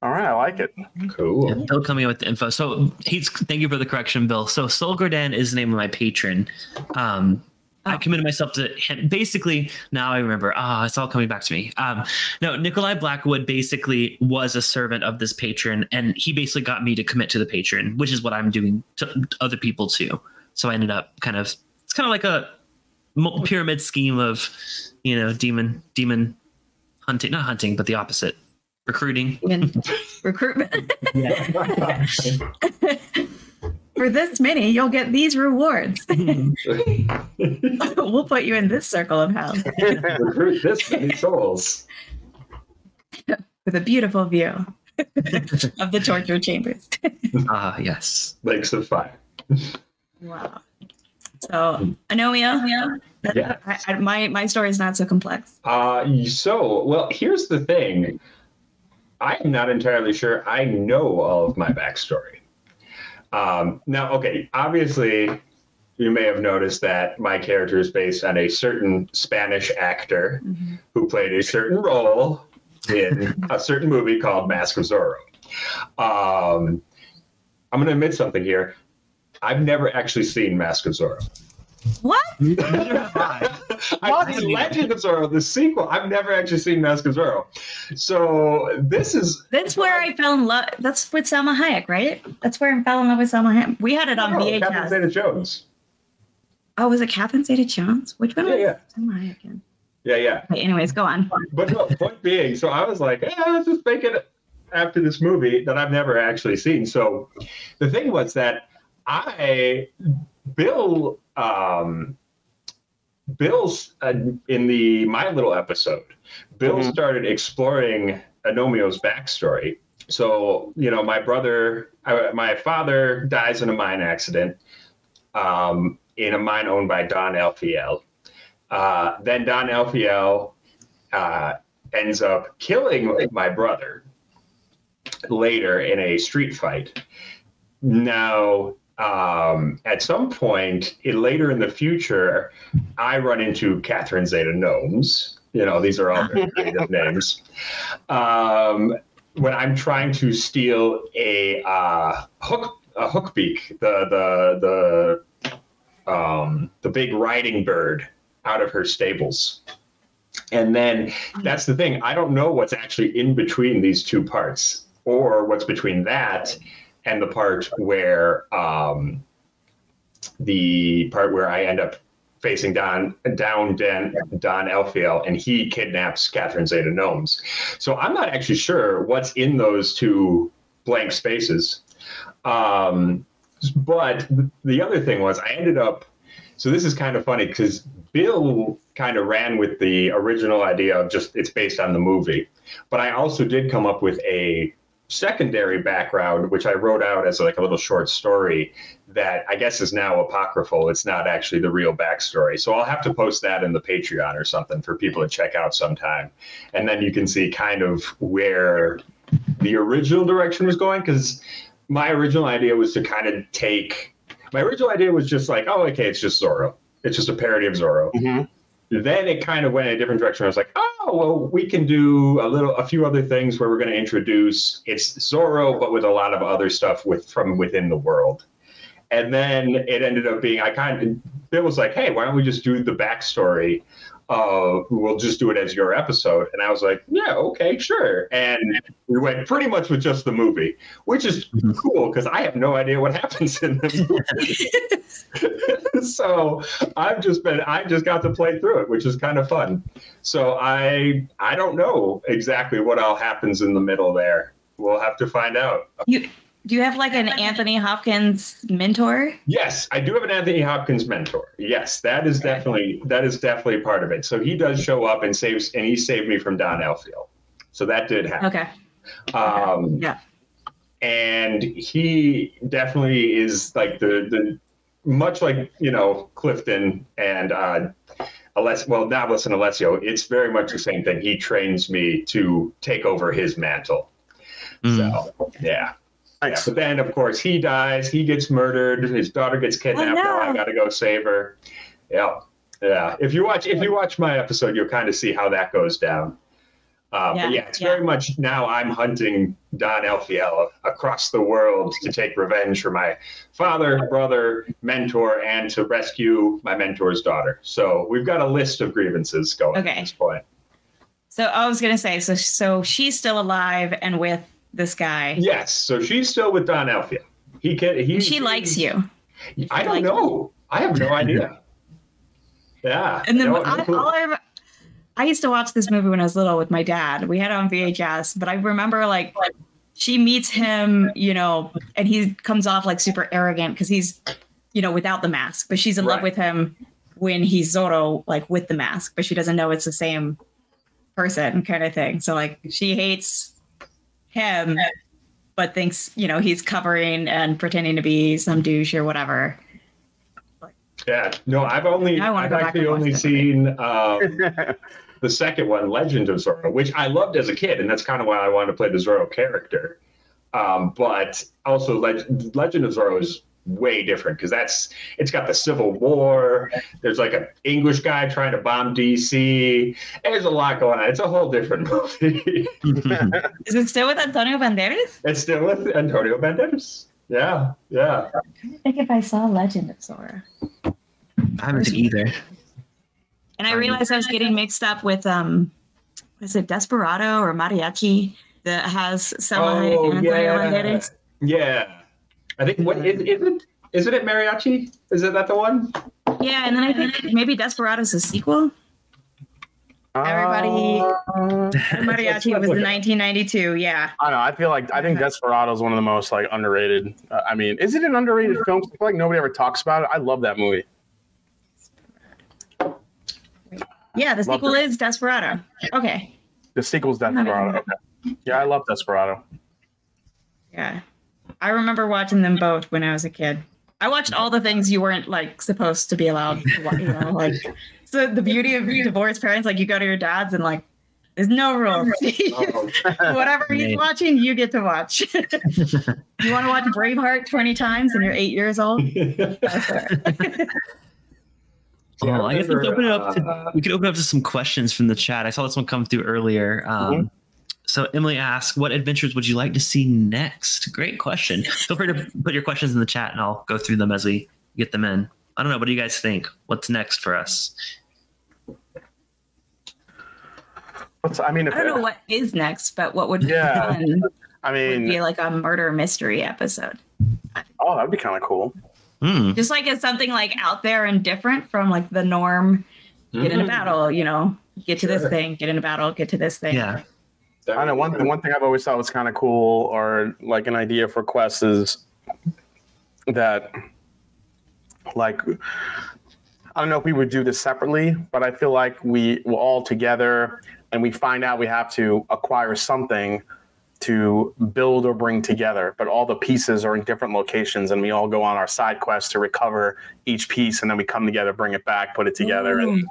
All right, I like it. cool. Yeah, Bill coming up with the info. So he's thank you for the correction, Bill. So Sol Gordon is the name of my patron. Um, I Oh. committed myself to him. Basically, now I remember. Ah, it's all coming back to me. Um, no, Nikolai Blackwood basically was a servant of this patron, and he basically got me to commit to the patron, which is what I'm doing to other people too. So I ended up kind of it's kind of like a pyramid scheme of, you know, demon demon hunting, not hunting, but the opposite, recruiting. even recruitment. For this many, you'll get these rewards. we'll put you in this circle of hell Recruit this many souls. with a beautiful view of the torture chambers. Ah, yes. Lakes of fire. Wow. So, Anomio, Yeah. I, I, my my story is not so complex. Uh, so, well, here's the thing. I'm not entirely sure I know all of my backstory. Um, now, okay, obviously, you may have noticed that my character is based on a certain Spanish actor who played a certain role in a certain movie called Mask of Zorro. Um, I'm going to admit something here. I've never actually seen Mask of Zorro. What? I've seen Legend of Zorro, the sequel. I've never actually seen Mask of Zorro. So this is That's where I fell in love. That's with Salma Hayek, right? That's where I fell in love with Salma Hayek. We had it on oh, Captain VHS. Zeta Jones. Oh, was it Catherine Zeta Jones? Which one Yeah, was yeah. Salma Hayek in? Yeah, yeah. Okay, anyways, go on. But no, point being, so I was like, eh, let's just make it after this movie that I've never actually seen. So the thing was that I Bill um Bill's uh, in the My Little episode. Bill Mhm. started exploring Anomio's backstory. So you know, my brother, uh, my father dies in a mine accident um, in a mine owned by Don Elfiel. Uh, then Don Elfiel uh, ends up killing my brother later in a street fight. Now, um, at some point in, later in the future, I run into Catherine Zeta Gnomes. You know, these are all creative names. Um, when I'm trying to steal a uh, hook, a hook beak, the the the um, the big riding bird out of her stables. And then that's the thing. I don't know what's actually in between these two parts, or what's between that and the part where um, the part where I end up facing Don down Dan, Don Elfiel, and he kidnaps Catherine Zeta Gnomes. So I'm not actually sure what's in those two blank spaces. Um, but the other thing was I ended up. So this is kind of funny because Bill kind of ran with the original idea of just it's based on the movie, but I also did come up with a secondary background, which I wrote out as like a little short story that I guess is now apocryphal. It's not actually the real backstory. So I'll have to post that in the Patreon or something for people to check out sometime. And then you can see kind of where the original direction was going. Because my original idea was to kind of take, my original idea was just like, oh, okay, it's just Zorro. It's just a parody of Zorro Mhm. Then it kind of went in a different direction. I was like, oh, well, we can do a little, a few other things where we're going to introduce it's Zorro, but with a lot of other stuff with from within the world. And then it ended up being, I kind of, Bill was like, hey, why don't we just do the backstory? Uh, we'll just do it as your episode. And I was like, yeah, okay, sure. And we went pretty much with just the movie, which is Mhm. cool because I have no idea what happens in the movie. so I've just been I just got to play through it, which is kind of fun. So I I don't know exactly what all happens in the middle there. We'll have to find out. You do you have like an Anthony Hopkins mentor? Yes, I do have an Anthony Hopkins mentor. Yes, that is definitely that is definitely part of it. So he does show up and saves and he saved me from Don Elfiel. So that did happen. Okay. Um, Yeah. And he definitely is like the the much like you know Clifton and uh, Aless well Navlis and Alessio. It's very much the same thing. He trains me to take over his mantle. Mm. So yeah. Yeah, but then of course he dies. He gets murdered. His daughter gets kidnapped. Oh, no. I got to go save her. Yeah, yeah. If you watch, if you watch my episode, you'll kind of see how that goes down. Uh, Yeah, but yeah, it's yeah. very much now. I'm hunting Don Elfiel across the world to take revenge for my father, brother, mentor, and to rescue my mentor's daughter. So we've got a list of grievances going Okay. at this point. So I was gonna say, so so she's still alive and with this guy. Yes. So she's still with Don Elfiel. He can. He. She likes you. I don't like- know. I have no idea. Yeah. And then No- no I, clue. all I, rem- I used to watch this movie when I was little with my dad. We had it on VHS, but I remember like she meets him, you know, and he comes off like super arrogant because he's, you know, without the mask, but she's in love with him when he's Zorro, like with the mask, but she doesn't know it's the same person kind of thing. So like she hates him, but thinks, you know, he's covering and pretending to be some douche or whatever. yeah. No, I've only. I I've actually only seen um, the second one, Legend of Zorro, which I loved as a kid, and that's kind of why I wanted to play the Zorro character. Um, but also, Leg- Legend of Zorro is way different because that's it's got the Civil War. There's like an English guy trying to bomb DC. There's a lot going on. It's a whole different movie. Is it still with Antonio Banderas? it's still with Antonio Banderas. Yeah, yeah. I think if I saw Legend of Zorro. I haven't seen either. And I realized I was getting mixed up with um is it Desperado or Mariachi that has Salma Hayek Oh, and Antonio yeah. Banderas? Yeah, I think what is, is it? Isn't it mariachi? Is it that the one? Yeah, and then I think maybe Desperado's a sequel. Everybody- Uh, Mariachi was in 1992. Yeah. I don't know. I feel like I think Desperado is one of the most like underrated. Uh, I mean, is it an underrated film? I feel like nobody ever talks about it. I love that movie. Yeah, the Love sequel it. is Desperado. Okay. The sequel's not Desperado. Okay. Yeah, I love Desperado. Yeah. I remember watching them both when I was a kid. I watched all the things you weren't like supposed to be allowed to watch, you know, like so the beauty of divorced parents, like you go to your dad's and like there's no rules. Whatever he's watching, you get to watch. you want to watch Braveheart 20 times and you're eight years old? Go for it. Yeah, Oh, I guess let's open it up to uh, we could open up to some questions from the chat. I saw this one come through earlier. Um, So Emily asked, "What adventures would you like to see next?" Great question. Feel free to put your questions in the chat, and I'll go through them as we get them in. I don't know. What do you guys think? What's next for us? What's, I mean, if, I don't know what is next, but what would Yeah. be fun I would mean, be like a murder mystery episode. oh, that'd be kind of cool. Hmm. Just like it's something like out there and different from like the norm. Get in a Mhm. battle, you know, get to this thing, get in a battle, get to this thing. Yeah. That I know would be one one thing I've always thought was kind of cool, or like an idea for quests, is that like I don't know if we would do this separately, but I feel like we were all together and we find out we have to acquire something to build or bring together, but all the pieces are in different locations and we all go on our side quest to recover each piece and then we come together, bring it back, put it together and mm.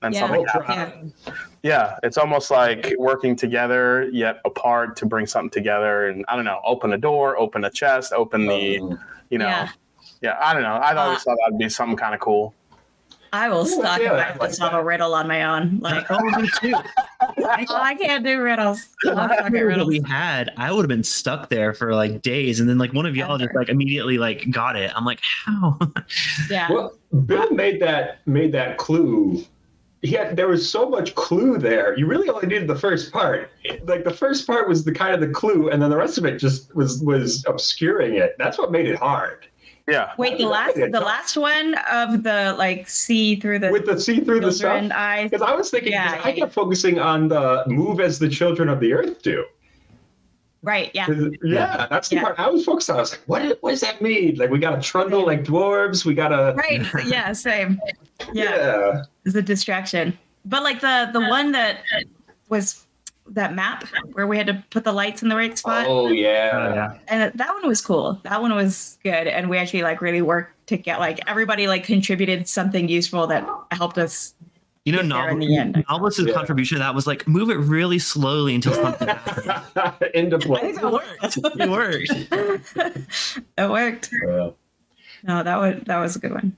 then Yeah. something Ultra. happens. Yeah, it's almost like working together yet apart to bring something together and I don't know, open a door, open a chest, open the, Um, you know, Yeah. yeah, I don't know. I always Uh, thought that'd be something kind of cool. I will Ooh, suck yeah, if I I have like to solve a riddle on my own. Like, Oh, me too. I can't do riddles. I'll suck at that riddles. we had, I would have been stuck there for like days, and then like one of y'all just like immediately like got it. I'm like, how? Yeah. Well, Bill made that made that clue. He had, there was so much clue there. You really only needed the first part. Like the first part was the kind of the clue, and then the rest of it just was was obscuring it. That's what made it hard. Yeah. Wait, the last the last one of the like see through the With the see through the stuff. children eyes. Because I was thinking, Yeah, I yeah, kept focusing on the move as the children of the earth do. Right, Yeah. Yeah, that's the Yeah. part I was focused on. I was like, what, what does that mean? Like, we got to trundle like dwarves. We got to. Right. Yeah, same. Yeah. Yeah. It's a distraction. But like the the one that was that map where we had to put the lights in the right spot. Oh, Oh, yeah. yeah. and that one was cool that one was good and we actually like really worked to get like everybody like contributed something useful that helped us You know, Get there in Novel, the end. Novelis's Yeah. contribution to that was like move it really slowly until something happens. Into play. that worked it worked. it worked Yeah. no that would that was a good one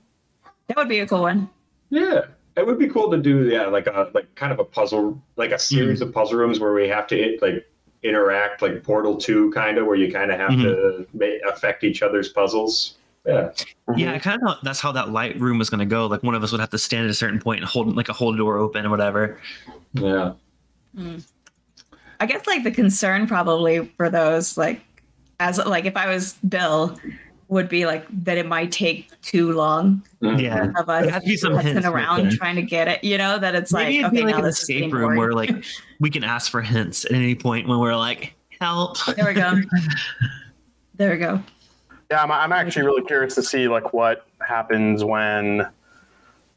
that would be a cool one Yeah, it would be cool to do. Yeah, like a like kind of a puzzle, like a series mm-hmm. of puzzle rooms where we have to like interact, like Portal Two, kind of where you kind of have mm-hmm. to ma- affect each other's puzzles. Yeah, Yeah, I kind of thought that's how that light room was going to go. Like one of us would have to stand at a certain point and hold like a hold door open or whatever. yeah. i guess like the concern probably for those like as like if i was bill would be like that it might take too long Mhm. Yeah. of us There has to be some hints, around okay. trying to get it you know that it's Maybe like it'd be okay like now an this escape room boring. where like we can ask for hints at any point when we're like, help. there we go there we go Yeah, I'm, I'm actually really curious to see like what happens when.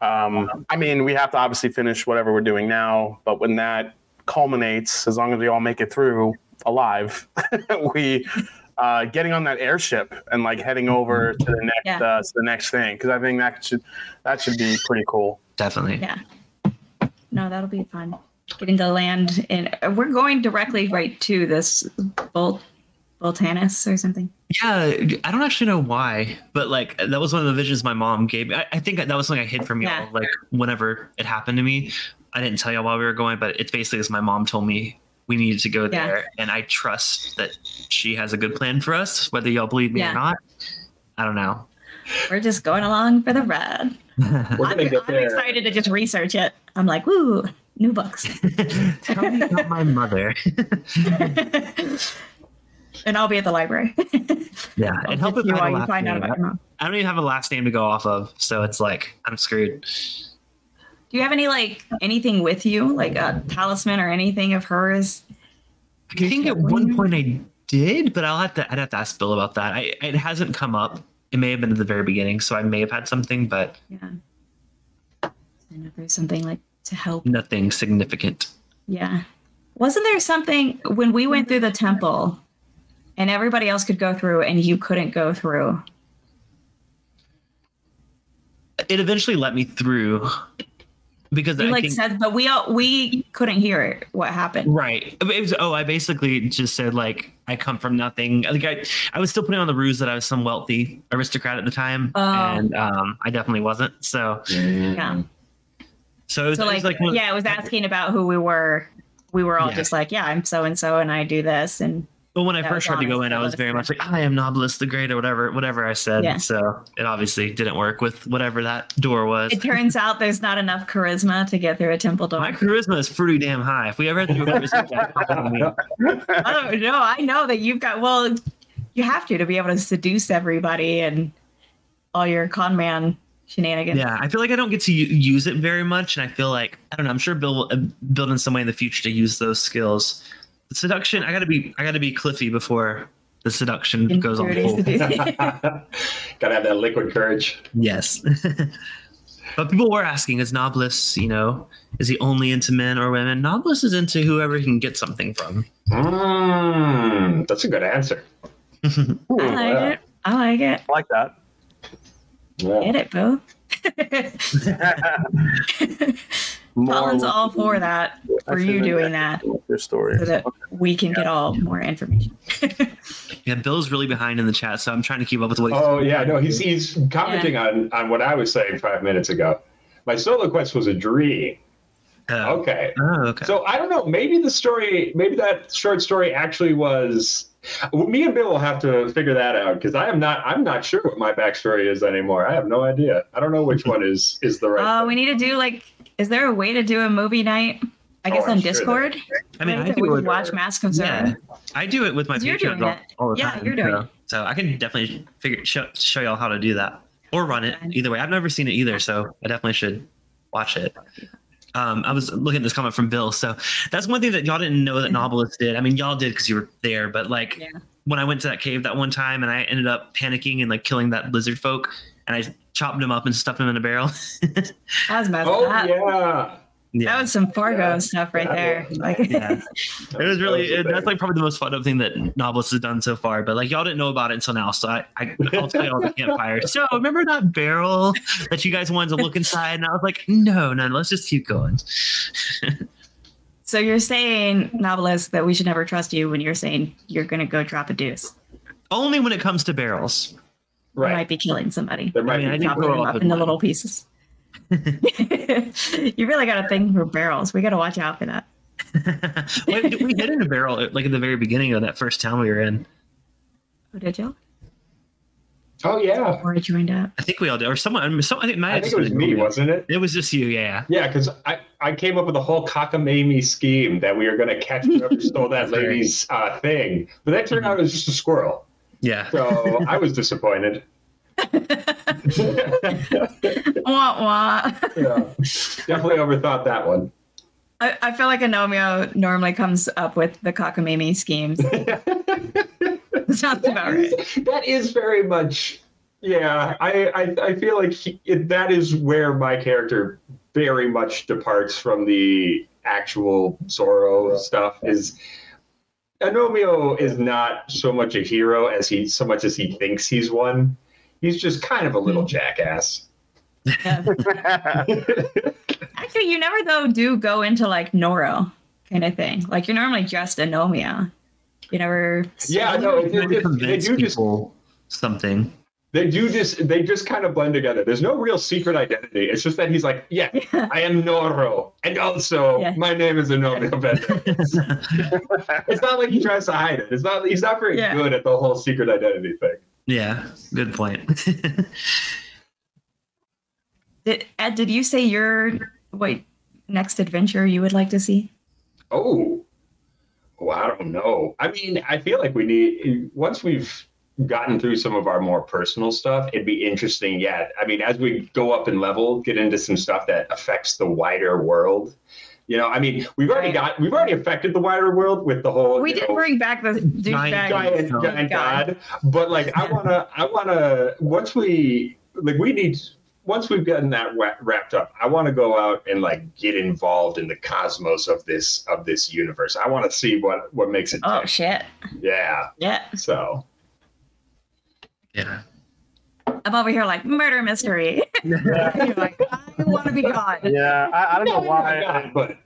Um, I mean, we have to obviously finish whatever we're doing now, but when that culminates, as long as we all make it through alive, we uh, getting on that airship and like heading over to the next Yeah. uh, to the next thing because I think that should that should be pretty cool. Definitely. Yeah. No, that'll be fun. Getting to land in. We're going directly right to this Bolt, Boltanus or something. Yeah, I don't actually know why, but like that was one of the visions my mom gave me. I, I think that was something I hid from y'all. Yeah. Like whenever it happened to me, I didn't tell y'all while we were going, but it's basically as my mom told me we needed to go Yeah. there, and I trust that she has a good plan for us, whether y'all believe me Yeah. or not. I don't know. We're just going along for the ride. I'm, gonna I'm excited to just research it. I'm like, woo, new books. Tell me about my mother. and I'll be at the library. Yeah, I'll and help get if you I, while you last find out name. about your mom. I don't even have a last name to go off of, so it's like I'm screwed. Do you have any like anything with you, like a talisman or anything of hers? I think at one point I did, but I'll have to I'd have to ask Bill about that. I it hasn't come up. It may have been at the very beginning, so I may have had something, but Yeah. I know there's something like to help. nothing significant. Yeah. Wasn't there something when we went through the temple and everybody else could go through and you couldn't go through? It eventually let me through because You I like think said, but we all we couldn't hear it. What happened? Right. It was, oh, I basically just said like I come from nothing. Like I, I was still putting on the ruse that I was some wealthy aristocrat at the time, Oh. and um, I definitely wasn't. So, Yeah. so it was, So it was like, like, yeah, it was asking about who we were. We were all Yeah. just like, yeah, I'm so and so, and I do this, and But when I that first tried to go in, I was very much like, I am Nobilis the Great or whatever, whatever I said. Yeah. So it obviously didn't work with whatever that door was. it turns out there's not enough charisma to get through a temple door. My charisma is pretty damn high. If we ever had to do a charisma check, probably. I don't know. I know that you've got well, you have to to be able to seduce everybody and all your con man shenanigans. Yeah, I feel like I don't get to use it very much, and I feel like I don't know. I'm sure Bill will uh, build in some way in the future to use those skills. The seduction, I gotta be, I gotta be Cliffy before the seduction goes on full. Gotta have that liquid courage. Yes, but people were asking, is Nobilis, you know, is he only into men or women? Nobilis is into whoever he can get something from. Mm, that's a good answer. Ooh, I like yeah. it. I like it. I like that. Yeah. Get it, Boo. Colin's all for that, for you doing that, Your story. so that we can get all more information. Yeah, Bill's really behind in the chat, so I'm trying to keep up with what. He's, Oh yeah, no, he's he's commenting on on what I was saying five minutes ago. My solo quest was a dream. Oh, Okay. oh, okay. So I don't know. Maybe the story, maybe that short story actually was. Well, Me and Bill will have to figure that out because I am not. I'm not sure what my backstory is anymore. I have no idea. I don't know which one is is the right. Uh, oh, thing. we need to do like. Is there a way to do a movie night? I Oh, guess I'm on sure Discord. I mean, I Right? do we it. could watch Mask of Yeah, I do it with my You're patrons doing all, it. all the Yeah, time. you're doing so, it. so I can definitely figure show, show y'all how to do that or run it. Either way, I've never seen it either, so I definitely should watch it. Um, I was looking at this comment from Bill, so that's one thing that y'all didn't know that novelists did. I mean, y'all did because you were there, but like Yeah. when I went to that cave that one time and I ended up panicking and like killing that lizard folk, and I chopped him up and stuffed him in a barrel. That was messed Oh up. yeah. That was some Fargo Yeah. stuff right That there. Like, Yeah. It was really it, that's like probably the most fun up thing that Novelist has done so far. But like y'all didn't know about it until now, so I, I I'll tell you all the campfire. So remember that barrel that you guys wanted to look inside, and I was like, no, no, let's just keep going. so you're saying, novelist, that we should never trust you when you're saying you're going to go drop a deuce. Only when it comes to barrels. Right. might be killing somebody. There might I mean, be. didn't chopping grow them up up into little pieces. you really got a thing for barrels. We got to watch out for that. Wait, we hit in a barrel like at the very beginning of that first town we were in. Oh, did you? Oh yeah. Or I joined up. I think we all did, or someone. Some, I think, might I have think it was been me, Romeo. wasn't it? It was just you, yeah. Yeah, because I, I came up with a whole cockamamie scheme that we were going to catch whoever stole that lady's uh, thing. But that turned out it was just a squirrel. Yeah. So I was disappointed. Wah, wah. yeah. Definitely overthought that one. I, I feel like Anomio normally comes up with the cockamamie schemes. Sounds about That right. that is very much, yeah. I I, I feel like he, it, that is where my character very much departs from the actual Zorro stuff. Is Anomio is not so much a hero as he so much as he thinks he's one. He's just kind of a little jackass. Yeah. Actually, you never though do go into like Noro kind of thing. Like you're normally just Anomio. You never. Yeah, no, it, Trying to it, it, they do just something. they do just they just kind of blend together. There's no real secret identity. It's just that he's like, yeah, Yeah. I am Noro, and also Yeah. my name is Anomio Bender. it's not like he tries to hide it. It's not. He's not very Yeah. good at the whole secret identity thing. Yeah, good point. Did, Ed, did you say your what next adventure you would like to see? Oh, well, I don't know. I mean, I feel like we need once we've gotten through some of our more personal stuff, it'd be interesting. Yeah, I mean, as we go up in level, get into some stuff that affects the wider world. You know, I mean, we've already got we've already affected the wider world with the whole. We did know, bring back the douchebag. giant, God. giant god. But like, I wanna, I wanna. Once we like, we need. Once we've gotten that wa- wrapped up, I want to go out and like get involved in the cosmos of this of this universe. I want to see what what makes it. Oh tick. shit! yeah. Yeah, So Yeah. I'm over here like murder mystery. You're like, ah, I want to be God. Yeah, I, I don't know why. God, but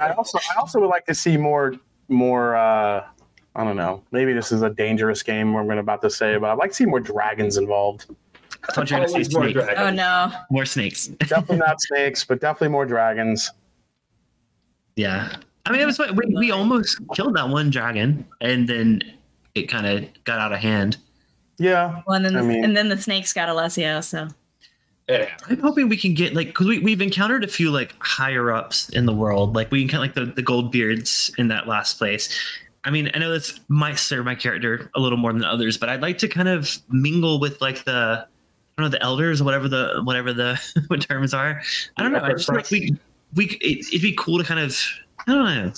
I also I also would like to see more more uh I don't know. Maybe this is a dangerous game what I'm about to say, but I'd like to see more dragons involved. I thought you were going to always say more snakes. dragons. Oh no! More snakes. Definitely not snakes, but definitely more dragons. Yeah. I mean, it was. We, we almost killed that one dragon, and then it kind of got out of hand. Yeah. Well, and then I the, mean- and then the snakes got Alessio. So Yeah. I'm hoping we can get like because we we've encountered a few like higher ups in the world. Like we encountered like the the gold beards in that last place. I mean, I know this might serve my character a little more than others, but I'd like to kind of mingle with like the I don't know the elders or whatever the whatever the what terms are. I don't know. I just like we we it, it'd be cool to kind of I don't know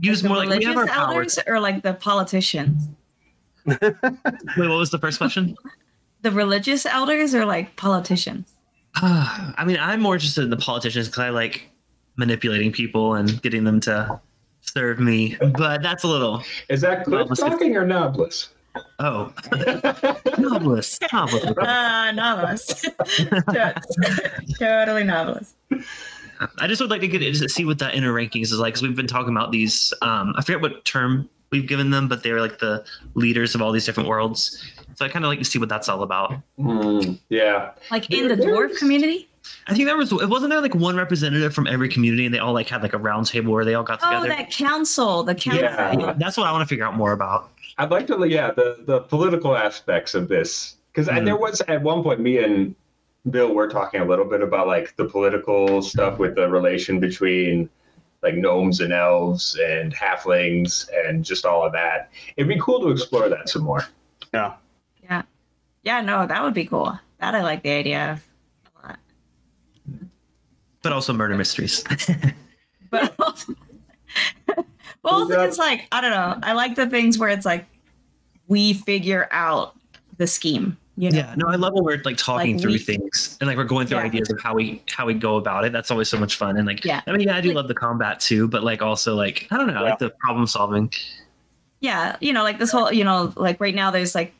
use the more like we religious have our powers. elders or like the politicians. Wait, what was the first question? The religious elders or like politicians. I mean, I'm more interested in the politicians because I like manipulating people and getting them to serve me. But that's a little Is that Cliff Novelist. talking or Novelist? oh novelist, novelist. Uh, novelist. totally novelist. I just would like to get to see what that inner rankings is like because we've been talking about these. Um, I forget what term we've given them, but they're like the leaders of all these different worlds. So I kind of like to see what that's all about. Hmm, yeah. Like in the dwarf community. I think there was it wasn't there like one representative from every community and they all like had like a round table where they all got Oh, together. that council. The council. Yeah. That's what I want to figure out more about. I'd like to, yeah, the the political aspects of this because Mhm. there was at one point me and Bill were talking a little bit about like the political stuff with the relation between like gnomes and elves and halflings and just all of that. It'd be cool to explore that some more. Yeah. Yeah, Yeah, no, that would be cool. That I like the idea of a lot. But also murder mysteries. But also, well, also it's like I don't know. I like the things where it's like we figure out the scheme. You know? Yeah, no, I love when we're like talking Like, through we- things and like we're going through Yeah. ideas of how we how we go about it. That's always so much fun. And like, Yeah. I mean, yeah, I do Like- love the combat too, but like also like I don't know, I like the problem solving. yeah, you know, like this whole, you know, like right now there's like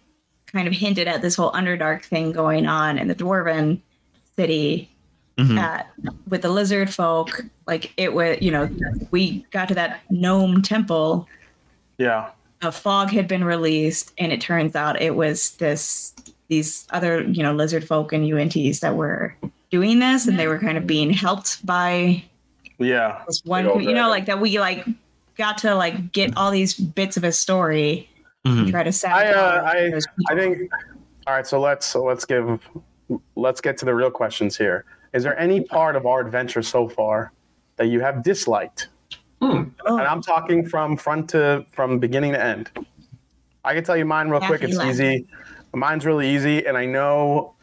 kind of hinted at this whole Underdark thing going on in the Dwarven city Mhm. at with the lizard folk. Like it was, you know, we got to that gnome temple. Yeah. A fog had been released, and it turns out it was this these other, you know, lizard folk and yuan-tis that were doing this, and they were kind of being helped by Yeah. this one, Big old you know, like that we like got to like get all these bits of a story Mhm. and try to sabotage I- those I people. think all right, so let's so let's give let's get to the real questions here. Is there any part of our adventure so far that you have disliked? Hmm. Oh. And I'm talking from front to from beginning to end. I can tell you mine real quick. It's left. easy. Mine's really easy, and I know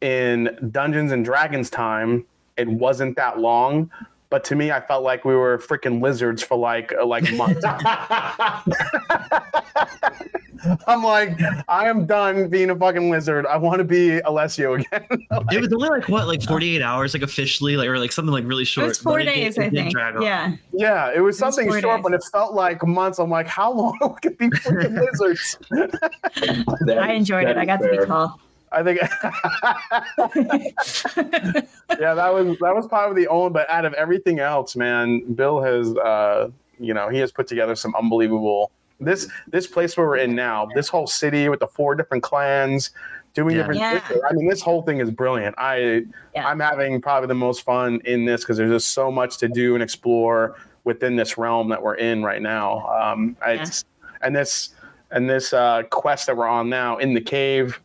in Dungeons and Dragons time it wasn't that long, but to me, I felt like we were freaking lizards for like uh, like months. I'm like, I am done being a fucking lizard. I want to be Alessio again. It was only like what, like 48 hours, like officially, like or like something like really It short. was four but it did- days, it I think. Yeah. yeah, it was It was something short, days. but it felt like months. I'm like, how long could be freaking lizards? I enjoyed it. I is got to be tall. I think, yeah, that was that was probably the only. But out of everything else, man, Bill has, uh, you know, he has put together some unbelievable. This this place where we're in now, this whole city with the four different clans, doing Yeah. different. Yeah. I mean, this whole thing is brilliant. I Yeah. I'm having probably the most fun in this because there's just so much to do and explore within this realm that we're in right now. Um, it's, and this and this uh, quest that we're on now in the cave.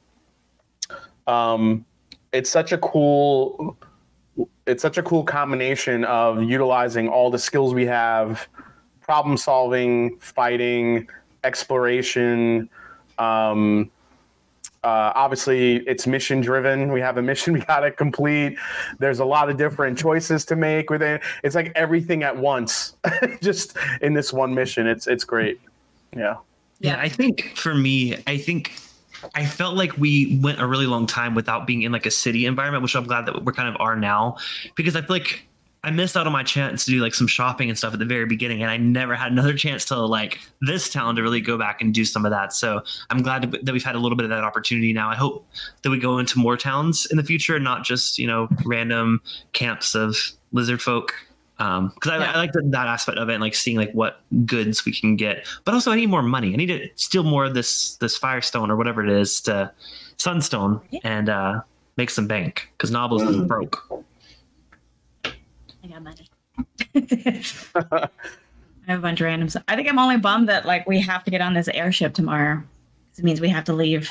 Um, it's such a cool. It's such a cool combination of utilizing all the skills we have, problem solving, fighting, exploration, um, uh, obviously it's mission driven. We have a mission we got to complete. There's a lot of different choices to make within. It's like everything at once, just in this one mission. It's it's great. Yeah. Yeah, I think for me, I think I felt like we went a really long time without being in like a city environment, which I'm glad that we're kind of are now, because I feel like I missed out on my chance to do like some shopping and stuff at the very beginning, and I never had another chance to like this town to really go back and do some of that. So I'm glad that we've had a little bit of that opportunity now. I hope that we go into more towns in the future, and not just you know random camps of lizard folk. Um, because I, Yeah. I like the, that aspect of it, and like seeing like what goods we can get. But also, I need more money. I need to steal more of this this firestone or whatever it is to sunstone and uh make some bank because Nobles is Mm. broke. I got money. I have a bunch of random stuff. I think I'm only bummed that like we have to get on this airship tomorrow. 'Cause It means we have to leave,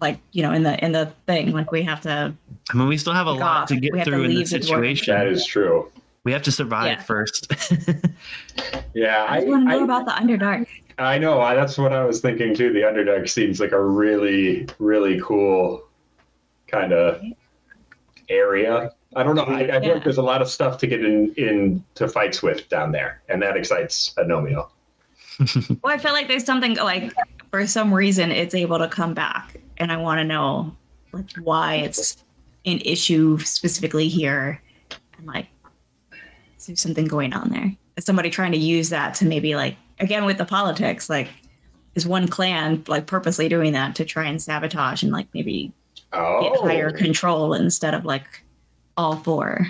like you know, in the in the thing. Like we have to. I mean, we still have a lot off. to get We have to through in this the situation. That is true. We have to survive Yeah. first. Yeah, I I, want to know I, about the Underdark. I know. I, that's what I was thinking too. The Underdark seems like a really, really cool kind of area. I don't know. I, I feel like there's a lot of stuff to get in into fights with down there, and that excites Anomio. Well, I feel like there's something like for some reason it's able to come back, and I want to know like why it's an issue specifically here, and like is there something going on there? Is somebody trying to use that to maybe like again with the politics like? Is one clan like purposely doing that to try and sabotage and like maybe get Oh, higher control instead of like all four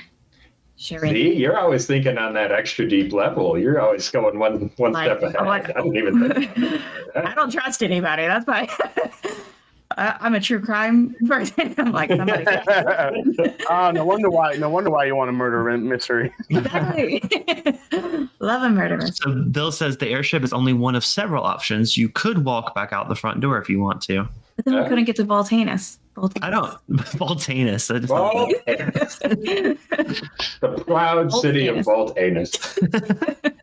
sharing? see, you're always thinking on that extra deep level. You're always going one one Like, step ahead. Like, I didn't even think. I don't trust anybody. That's why I, I'm a true crime person. I'm like somebody. oh, no wonder why. No wonder why you want to murder mystery. exactly. Love a murder mystery. so Bill says the airship is only one of several options. You could walk back out the front door if you want to. But then we Yeah. couldn't get to Voltanus. Voltanus. I don't. Voltanus. that is Well, not- the proud city of Voltanus. Voltanus.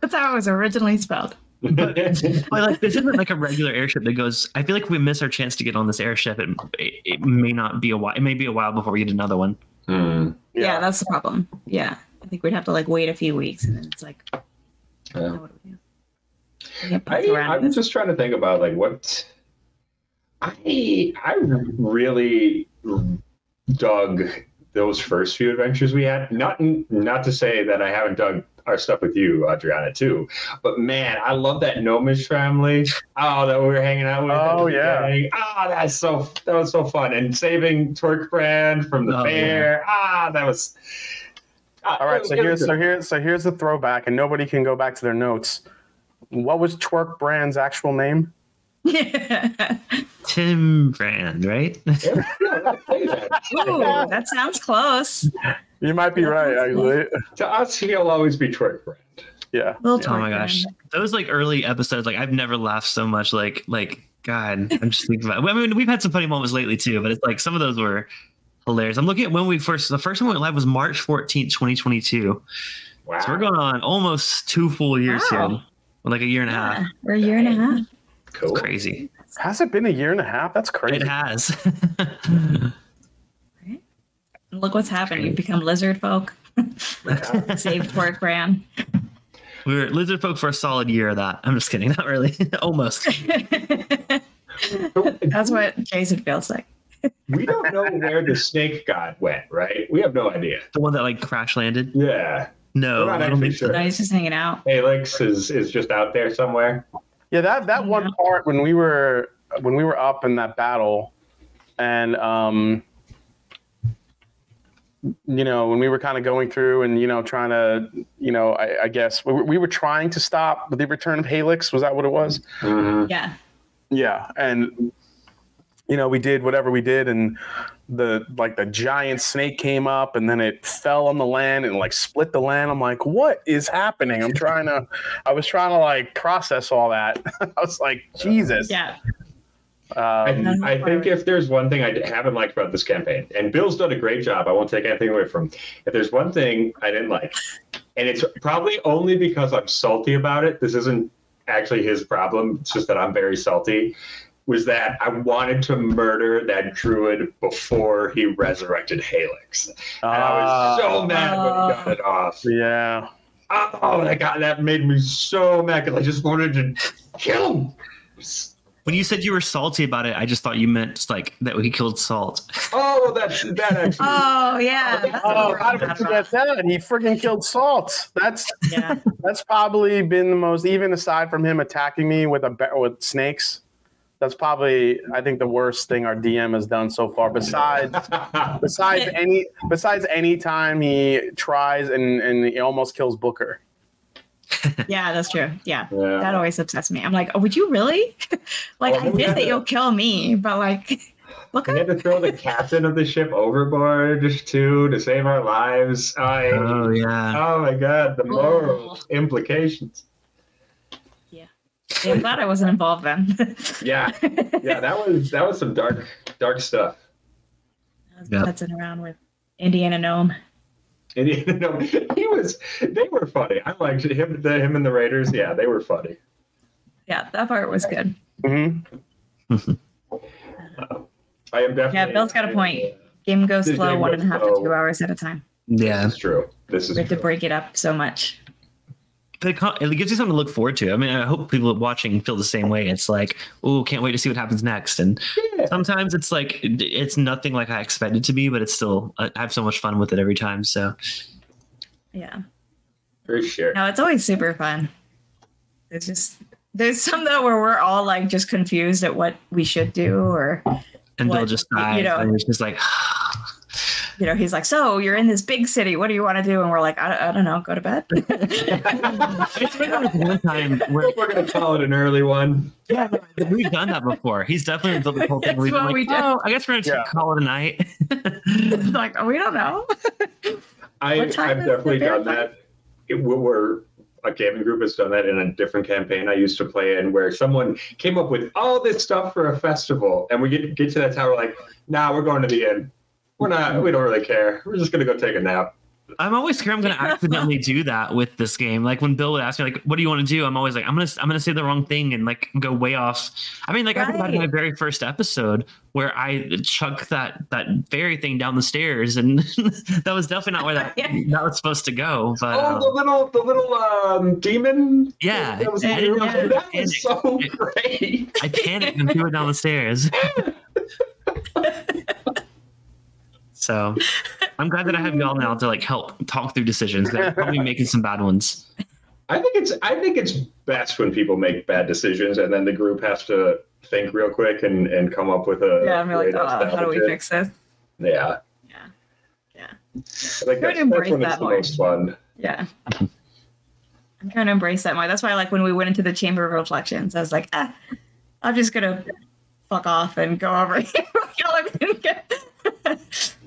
That's how it was originally spelled. Well, like this isn't like a regular airship that goes. I feel like if we miss our chance to get on this airship. It, it, it may not be a while. It may be a while before we get another one. Hmm. Yeah. that's the problem. Yeah. I think we'd have to like wait a few weeks and then it's like, Yeah. what do we do? We I, i'm this. just trying to think about like what I I really dug those first few adventures we had. Not not to say that I haven't dug our stuff with you, Adriana, too. But man, I love that Gnomish family. Oh, that we were hanging out with. Oh, the yeah. beginning. Ah, that's so that was so fun. And saving Twerk Brand from the Oh, fair. Ah, that was. ah, All right, it so here's so here's so here's the throwback, and nobody can go back to their notes. What was Twerk Brand's actual name? Tim Brand, right? Yeah, yeah, I'll tell you that. Ooh, that sounds close. You might be right, actually. To us, he'll always be Twerk Brand. Yeah. Little Oh my gosh, those like early episodes, like I've never laughed so much. Like, like God, I'm just thinking about. It. I mean, we've had some funny moments lately too, but it's like some of those were hilarious. I'm looking at when we first. The first one we went live was March 14th, 2022. Wow. So we're going on almost two full years Wow. here, like a year and a half. Yeah, we're a year and a half. cool. Crazy. Has it been a year and a half? That's crazy. It has. Look what's happened. You've become lizard folk. Saved twerk brand. we were lizard folk for a solid year of that. I'm just kidding. Not really. Almost. That's what Jason feels like. we don't know where the snake god went, right? We have no idea. The one that like crash landed. Yeah. No, We're not I don't actually think sure. No, he's just hanging out. Halix is, is just out there somewhere. Yeah, that that one part when we were when we were up in that battle, and um, you know when we were kind of going through and you know trying to you know I, I guess we, were- we were trying to stop the return of Halix. Was that what it was? Mm-hmm. Yeah. Yeah, and you know we did whatever we did, and the like the giant snake came up, and then it fell on the land and like split the land. I'm like, what is happening? I'm trying to, I was trying to like process all that. I was like, Jesus. Yeah. I, Um, I think if there's one thing I haven't liked about this campaign, and Bill's done a great job, I won't take anything away from. If there's one thing I didn't like, and it's probably only because I'm salty about it. This isn't actually his problem. It's just that I'm very salty. was that I wanted to murder that druid before he resurrected Halix. And I was so Ah, mad when he got it off. Yeah. Oh, that got that made me so mad because I just wanted to kill him. When you said you were salty about it, I just thought you meant just like that he killed Salt. Oh, that that actually. Oh yeah. Oh, that's Oh, we're how did forget that? He freaking killed Salt. That's Yeah. that's probably been the most even aside from him attacking me with a with snakes. That's probably I think the worst thing our DM has done so far. Besides besides any besides any time he tries and and he almost kills Booker. Yeah, that's true. Yeah. Yeah. That always upsets me. I'm like, oh, would you really? like, Well, I we get had that you'll kill me, but like, look We had to throw the captain of the ship overboard too to save our lives. I, Oh yeah. oh my god, the moral Oh. implications. I'm glad I wasn't involved then. Yeah, yeah, that was that was some dark dark stuff. I was Yep. around with Indiana Gnome. And you know, he was they were funny. I liked him the him and the Raiders. Yeah, they were funny. Yeah, that part was good. hmm I am definitely Yeah, Bill's got a point. Game goes slow game one goes and a half to two hours at a time. Yeah. That's true. This is We have to break it up so much. But it gives you something to look forward to. I mean, I hope people watching feel the same way. It's like, oh, can't wait to see what happens next. And Yeah. sometimes it's like it's nothing like I expected to be, but it's still I have so much fun with it every time. So Yeah. for sure. No, it's always super fun. It's just there's some though where we're all like just confused at what we should do, or and they'll just die. you know- and it's just like, you know, he's like, "So you're in this big city. What do you want to do?" And we're like, "I, I don't know. Go to bed." it's like there was one time where We're gonna call it an early one. yeah, we've done that before. He's definitely built the whole thing. We've been like, we do. oh, I guess we're gonna Yeah. call it a night. like, oh, we don't know. I, I've definitely done bear that. It, we we're a gaming group has done that in a different campaign I used to play in, where someone came up with all this stuff for a festival, and we get get to that tower like, nah, we're going to the inn. We're not. We don't really care. We're just gonna go take a nap. I'm always scared I'm gonna accidentally do that with this game. Like when Bill would ask me, like, "What do you want to do?" I'm always like, "I'm gonna, I'm gonna say the wrong thing and like go way off." I mean, like I think about Right. my very first episode where I chucked that that fairy thing down the stairs, and that was definitely not where that Yeah. that was supposed to go. But Oh, um, the little, the little um, demon. Yeah, that was, I didn't that that. was so great. I panicked and threw it down the stairs. So I'm glad that I have y'all now to like help talk through decisions. I'm probably making some bad ones. I think it's I think it's best when people make bad decisions and then the group has to think real quick and, and come up with a yeah, I'm like, oh, how do we fix this? Yeah. Yeah. Yeah. I think Try to that's, that's embrace when it's that the more. most fun. Yeah. I'm trying to embrace that more. That's why, like, when we went into the Chamber of Reflections, I was like, ah, I'm just gonna fuck off and go over here.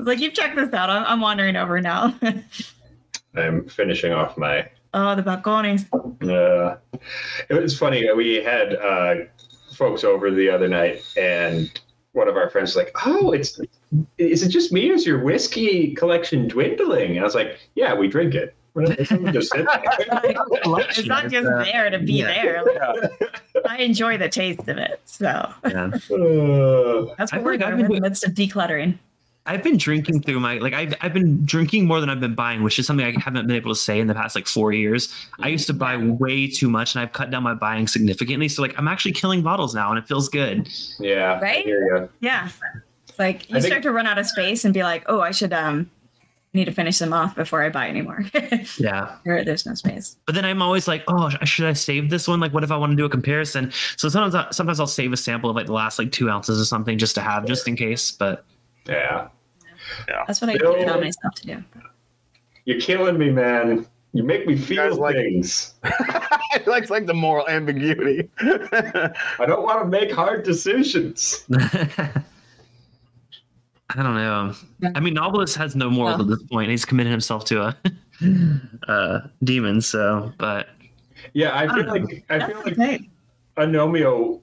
Kill everything. like, you've checked this out. I'm, I'm wandering over now. I'm finishing off my oh, the balconies. Uh, it was funny. We had uh, folks over the other night, and one of our friends was like, "Oh, it's is it just me? Or is your whiskey collection dwindling?" And I was like, "Yeah, we drink it. We're not- It doesn't just there." It's not just Uh, there to be yeah. there. Like, I enjoy the taste of it. So Yeah. Uh, that's I what we're think I've doing in the midst of decluttering. I've been drinking through my like I've I've been drinking more than I've been buying, which is something I haven't been able to say in the past like four years. I used to buy way too much, and I've cut down my buying significantly. So like I'm actually killing bottles now, and it feels good. yeah, Right? Yeah. It's like you I think- start to run out of space and be like, oh, I should um need to finish them off before I buy anymore. Yeah. There- There's no space. But then I'm always like, oh, should I save this one? Like, what if I want to do a comparison? So sometimes I, sometimes I'll save a sample of like the last like two ounces or something just to have, just in case. But Yeah, Yeah. That's what I Bill- take it on myself to do. you're killing me, man. You make me feel like- things. I like like the moral ambiguity. I don't want to make hard decisions. I don't know. I mean, Nobilis has no morals Oh. at this point. He's committed himself to a uh, demon. So, but Yeah, I feel like I feel like okay. Anomio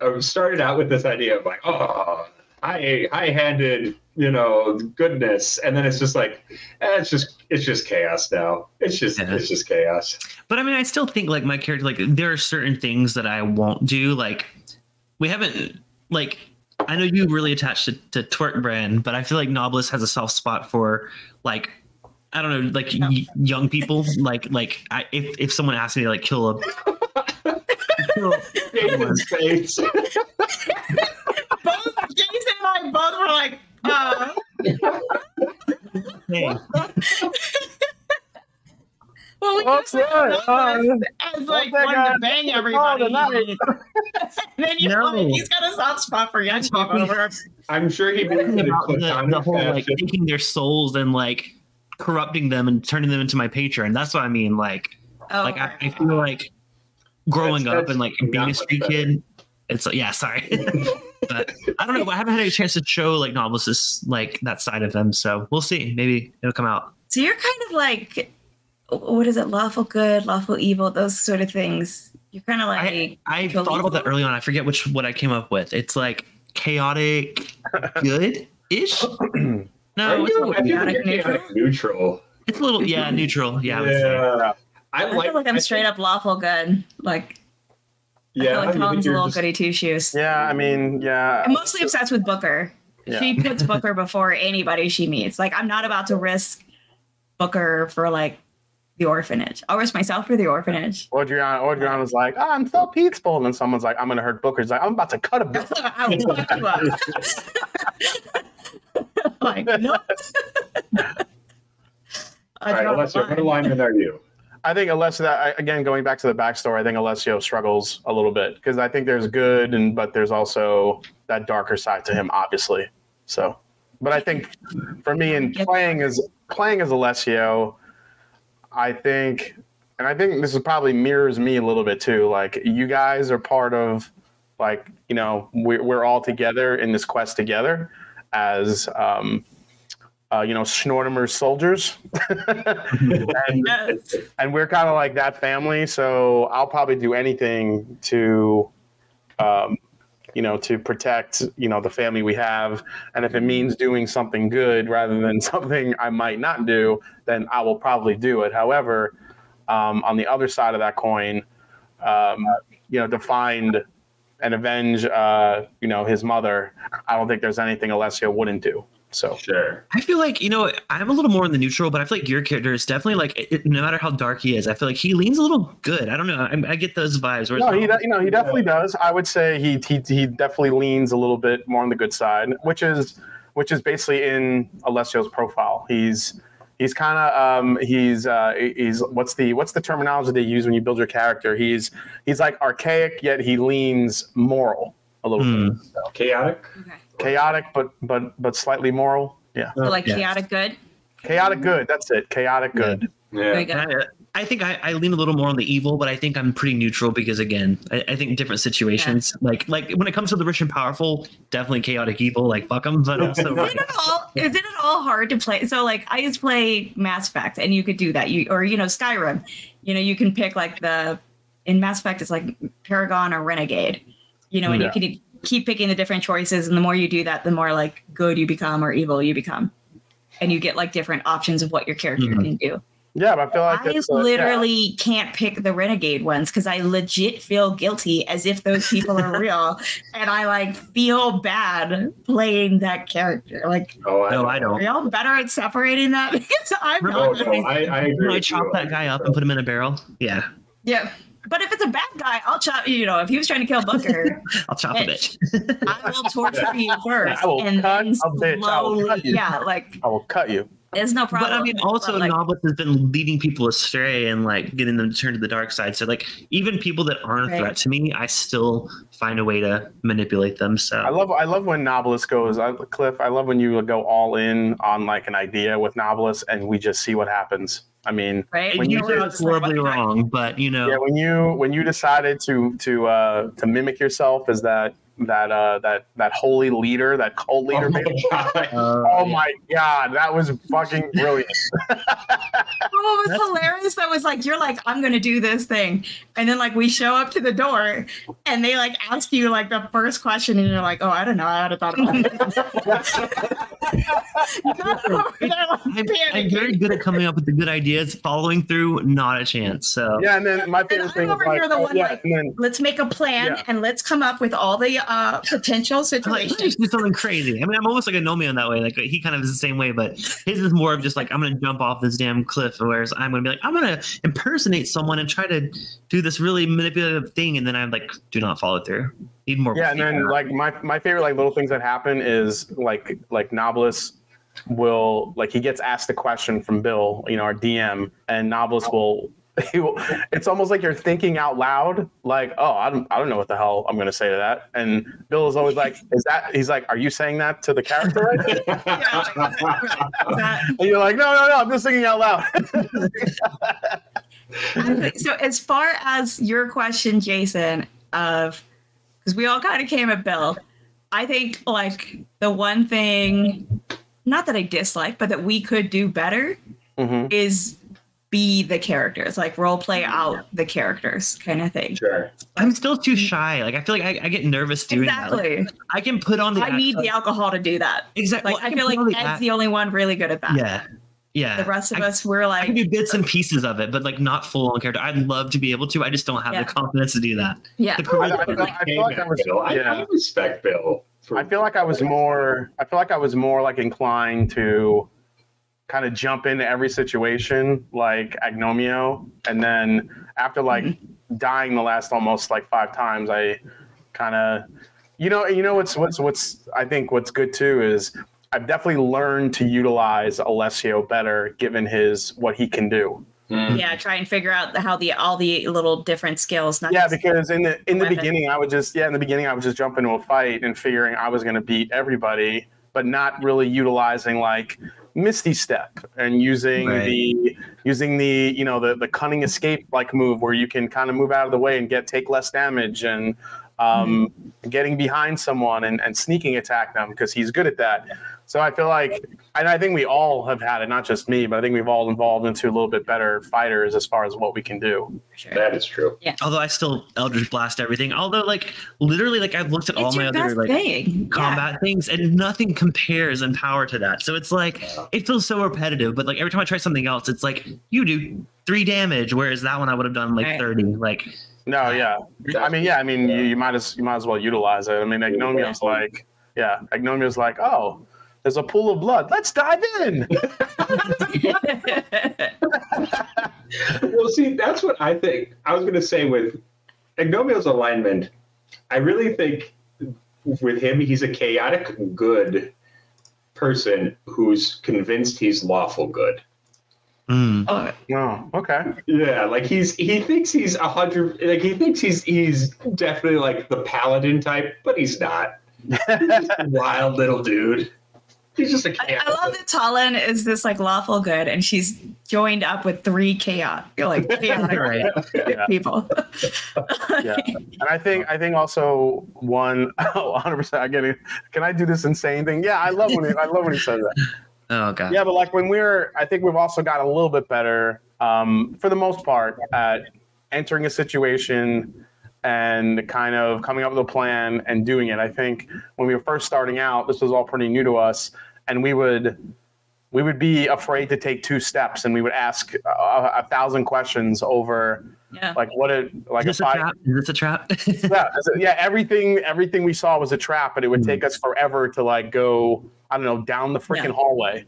uh, started out with this idea of like, oh, high high-handed, you know, goodness, and then it's just like, eh, it's just it's just chaos now. It's just Yeah. it's just chaos. But I mean, I still think like my character, like there are certain things that I won't do. Like we haven't like I know you really attached to, to twerk brand, but I feel like Nobilis has a soft spot for like I don't know, like y- young people. Like like I, if if someone asked me to like kill a kill a- Nathan's face. both I both were like, uh, hey, well, we Oh, used to have sorry. Nobilis as like that one to bang everybody. and then you No. like, he's got a soft spot for young people. We're- I'm sure he means talking it in about the, platonic the whole like taking their souls and like corrupting them and turning them into my patron. That's what I mean. Like Oh, like I, I feel like growing That's- up and like being a much street better. kid. It's yeah, sorry, but I don't know. I haven't had a chance to show like Nobilis like that side of them, so we'll see. Maybe it'll come out. So you're kind of like, what is it? Lawful good, lawful evil, those sort of things. You're kind of like, I Kill thought about that early on. I forget which what I came up with. It's like chaotic, good ish. No, it's. I feel like chaotic you're chaotic neutral. it's a little yeah neutral. Yeah, I would say. Yeah. I, I feel like I'm straight up lawful good. Like, I Yeah, feel like you Tom's a little just- goody two shoes. Yeah, I mean, yeah. I'm mostly obsessed with Booker. Yeah. She puts Booker before anybody she meets. Like, I'm not about to risk Booker for like the orphanage. I'll risk myself for the orphanage. Adriana, Adriana's like, oh, I'm so peaceful. And then someone's like, I'm going to hurt Booker's like, I'm about to cut him. bit. I will fuck you up. like, no. I All right, draw the Alessio, what alignment are you? I think Alessio, that again, going back to the backstory, I think Alessio struggles a little bit because I think there's good, and but there's also that darker side to him, obviously. So, but I think for me in playing as playing as Alessio, I think, and I think this is probably mirrors me a little bit too. Like you guys are part of, like you know, we're we're all together in this quest together as. um uh, you know, Snortimer's soldiers. and, Yes. and we're kind of like that family. So I'll probably do anything to, um, you know, to protect, you know, the family we have. And if it means doing something good rather than something I might not do, then I will probably do it. However, um, on the other side of that coin, um, you know, to find and avenge, uh, you know, his mother, I don't think there's anything Alessio wouldn't do. So Sure. I feel like you know I'm a little more in the neutral, but I feel like your character is definitely like it, no matter how dark he is, I feel like he leans a little good. I don't know. I, I get those vibes. Whereas No, he de- you know he definitely does. I would say he he he definitely leans a little bit more on the good side, which is which is basically in Alessio's profile. He's he's kind of um, he's uh, he's what's the what's the terminology they use when you build your character? He's he's like archaic yet he leans moral a little Hmm. bit. Chaotic? Okay. Chaotic but but but slightly moral. Yeah, So like Yeah. chaotic good. chaotic good. That's it. Chaotic good. Very Yeah. good. I, I think I, I lean a little more on the evil, but I think I'm pretty neutral because again, I, I think different situations, like like when it comes to the rich and powerful, definitely chaotic evil, like fuck them. But also, Is it at all? Is it at all hard to play? So like I used to play Mass Effect, and you could do that. You or you know Skyrim. You know you can pick like the in Mass Effect it's like Paragon or Renegade. You know, and Yeah. you can keep picking the different choices, and the more you do that, the more like good you become or evil you become, and you get like different options of what your character Mhm. can do. Yeah, but I feel like I it's, uh, yeah. literally can't pick the renegade ones because I legit feel guilty as if those people are real, and I like feel bad playing that character. Like, Oh, no, I don't. y'all better at separating that? because I'm Oh, not. no, I, I agree. I chop you. that guy up and put him in a barrel, yeah, Yeah, but if it's a bad guy, I'll chop. You know, if he was trying to kill Booker, I'll chop a bitch. I will torture you first, I will and cut then a bitch. I will slowly, cut you. yeah, like I will cut you. it's no problem. But I mean, also But, like, Nobilis has been leading people astray and like getting them to turn to the dark side. So like even people that aren't a threat to me, I still find a way to manipulate them. So I love I love when Nobilis goes. I, Cliff, I love when you go all in on like an idea with Nobilis, and we just see what happens. I mean, right? when you you You're did horribly what the heck? wrong, but you know, yeah, when you when you decided to to uh, to mimic yourself as that that uh, that that holy leader, that cult leader. Oh my maybe. God. Oh my god, that was fucking brilliant. Oh, it was That's- hilarious. That was like, you're like, I'm gonna do this thing, and then like we show up to the door, and they like ask you like the first question, and you're like, oh, I don't know, I would have thought about it. I'm, I'm very good at coming up with the good ideas, following through, not a chance. So Yeah, and then my favorite I'm thing is over like, here the oh, one, yeah, like- then let's make a plan Yeah. and let's come up with all the uh, potential I'm like, situations. let's do something crazy. I mean, I'm almost like Anomio in that way. Like he kind of is the same way, but his is more of just like I'm gonna jump off this damn cliff, whereas I'm gonna be like I'm gonna impersonate someone and try to do this really manipulative thing, and then I'm like, do not follow through. Need more. yeah, and then like my my favorite like little things that happen is like like Nobilis will like he gets asked a question from Bill, you know, our DM, and Nobilis will. He will, it's almost like you're thinking out loud, like, "Oh, I don't, I don't know what the hell I'm going to say to that." And Bill is always like, "Is that?" He's like, "Are you saying that to the character?" Right? That- and you're like, "No, no, no, I'm just thinking out loud." so as far as your question, Jason, of because we all kind of came at Bill, I think like the one thing, not that I dislike, but that we could do better Mhm. is be the characters, like role play out the characters, kind of thing. Sure. I'm still too shy. Like I feel like I, I get nervous doing that. Like, Exactly. I can put on the. I need the alcohol to do that. exactly. Like I feel like Ed's the only one really good at that. yeah, yeah. The rest of I, us, we're I can like, do bits and pieces of it, but like not full on character. I'd love to be able to. I just don't have Yeah. the confidence to do that. yeah. The I, I feel, I feel like I was, Bill. I, yeah. I respect Bill. For, I feel like I was more I feel like I was more like inclined to kind of jump into every situation like Anomio and then after like dying the last almost like five times I kind of you know you know what's what's what's I think what's good too is I've definitely learned to utilize Alessio better given his what he can do. Mm. yeah, try and figure out how the all the little different skills. Not Yeah, because in the in the weapon. beginning, I would just yeah in the beginning I would just jump into a fight and figuring I was going to beat everybody, but not really utilizing like Misty Step and using Right. the using the you know the the cunning escape like move where you can kind of move out of the way and get take less damage and um, getting behind someone and, and sneaking attack them because he's good at that. So I feel like, and I think we all have had it, not just me, but I think we've all evolved into a little bit better fighters as far as what we can do. sure. That is true. Yeah. Although I still Eldritch Blast everything. Although like literally like I've looked at all my other like thing. combat things and nothing compares in power to that. So it's like it feels so repetitive, but like every time I try something else, it's like you do three damage, whereas that one I would have done like Right. 30. Like No, yeah. I mean, yeah. I mean, you, you might as you might as well utilize it. I mean, Anomio's like, yeah, Anomio's like, oh, there's a pool of blood. Let's dive in. well, see, that's what I think. I was going to say with Anomio's alignment, I really think with him, he's a chaotic good person who's convinced he's lawful good. mm, oh, Oh, okay. Yeah, like he's he thinks he's a hundred, like he thinks he's he's definitely like the paladin type, but he's not. He's just a wild little dude. He's just a I, chaotic. I love that Talon is this like lawful good, and she's joined up with three chaos, like chaotic right. Yeah. people. Yeah. And I think I think also one oh, 100 percent I get it. Can I do this insane thing? Yeah, I love when he I love when he says that. Oh god. Yeah, but like when we're I think we've also got a little bit better, um, for the most part, at entering a situation and kind of coming up with a plan and doing it. I think when we were first starting out, this was all pretty new to us, and we would we would be afraid to take two steps, and we would ask a, a thousand questions over Yeah. like what it like Is this a a five, trap? Is this a trap? yeah, yeah, everything everything we saw was a trap, but it would Mhm. take us forever to like go, I don't know, down the freaking Yeah. hallway.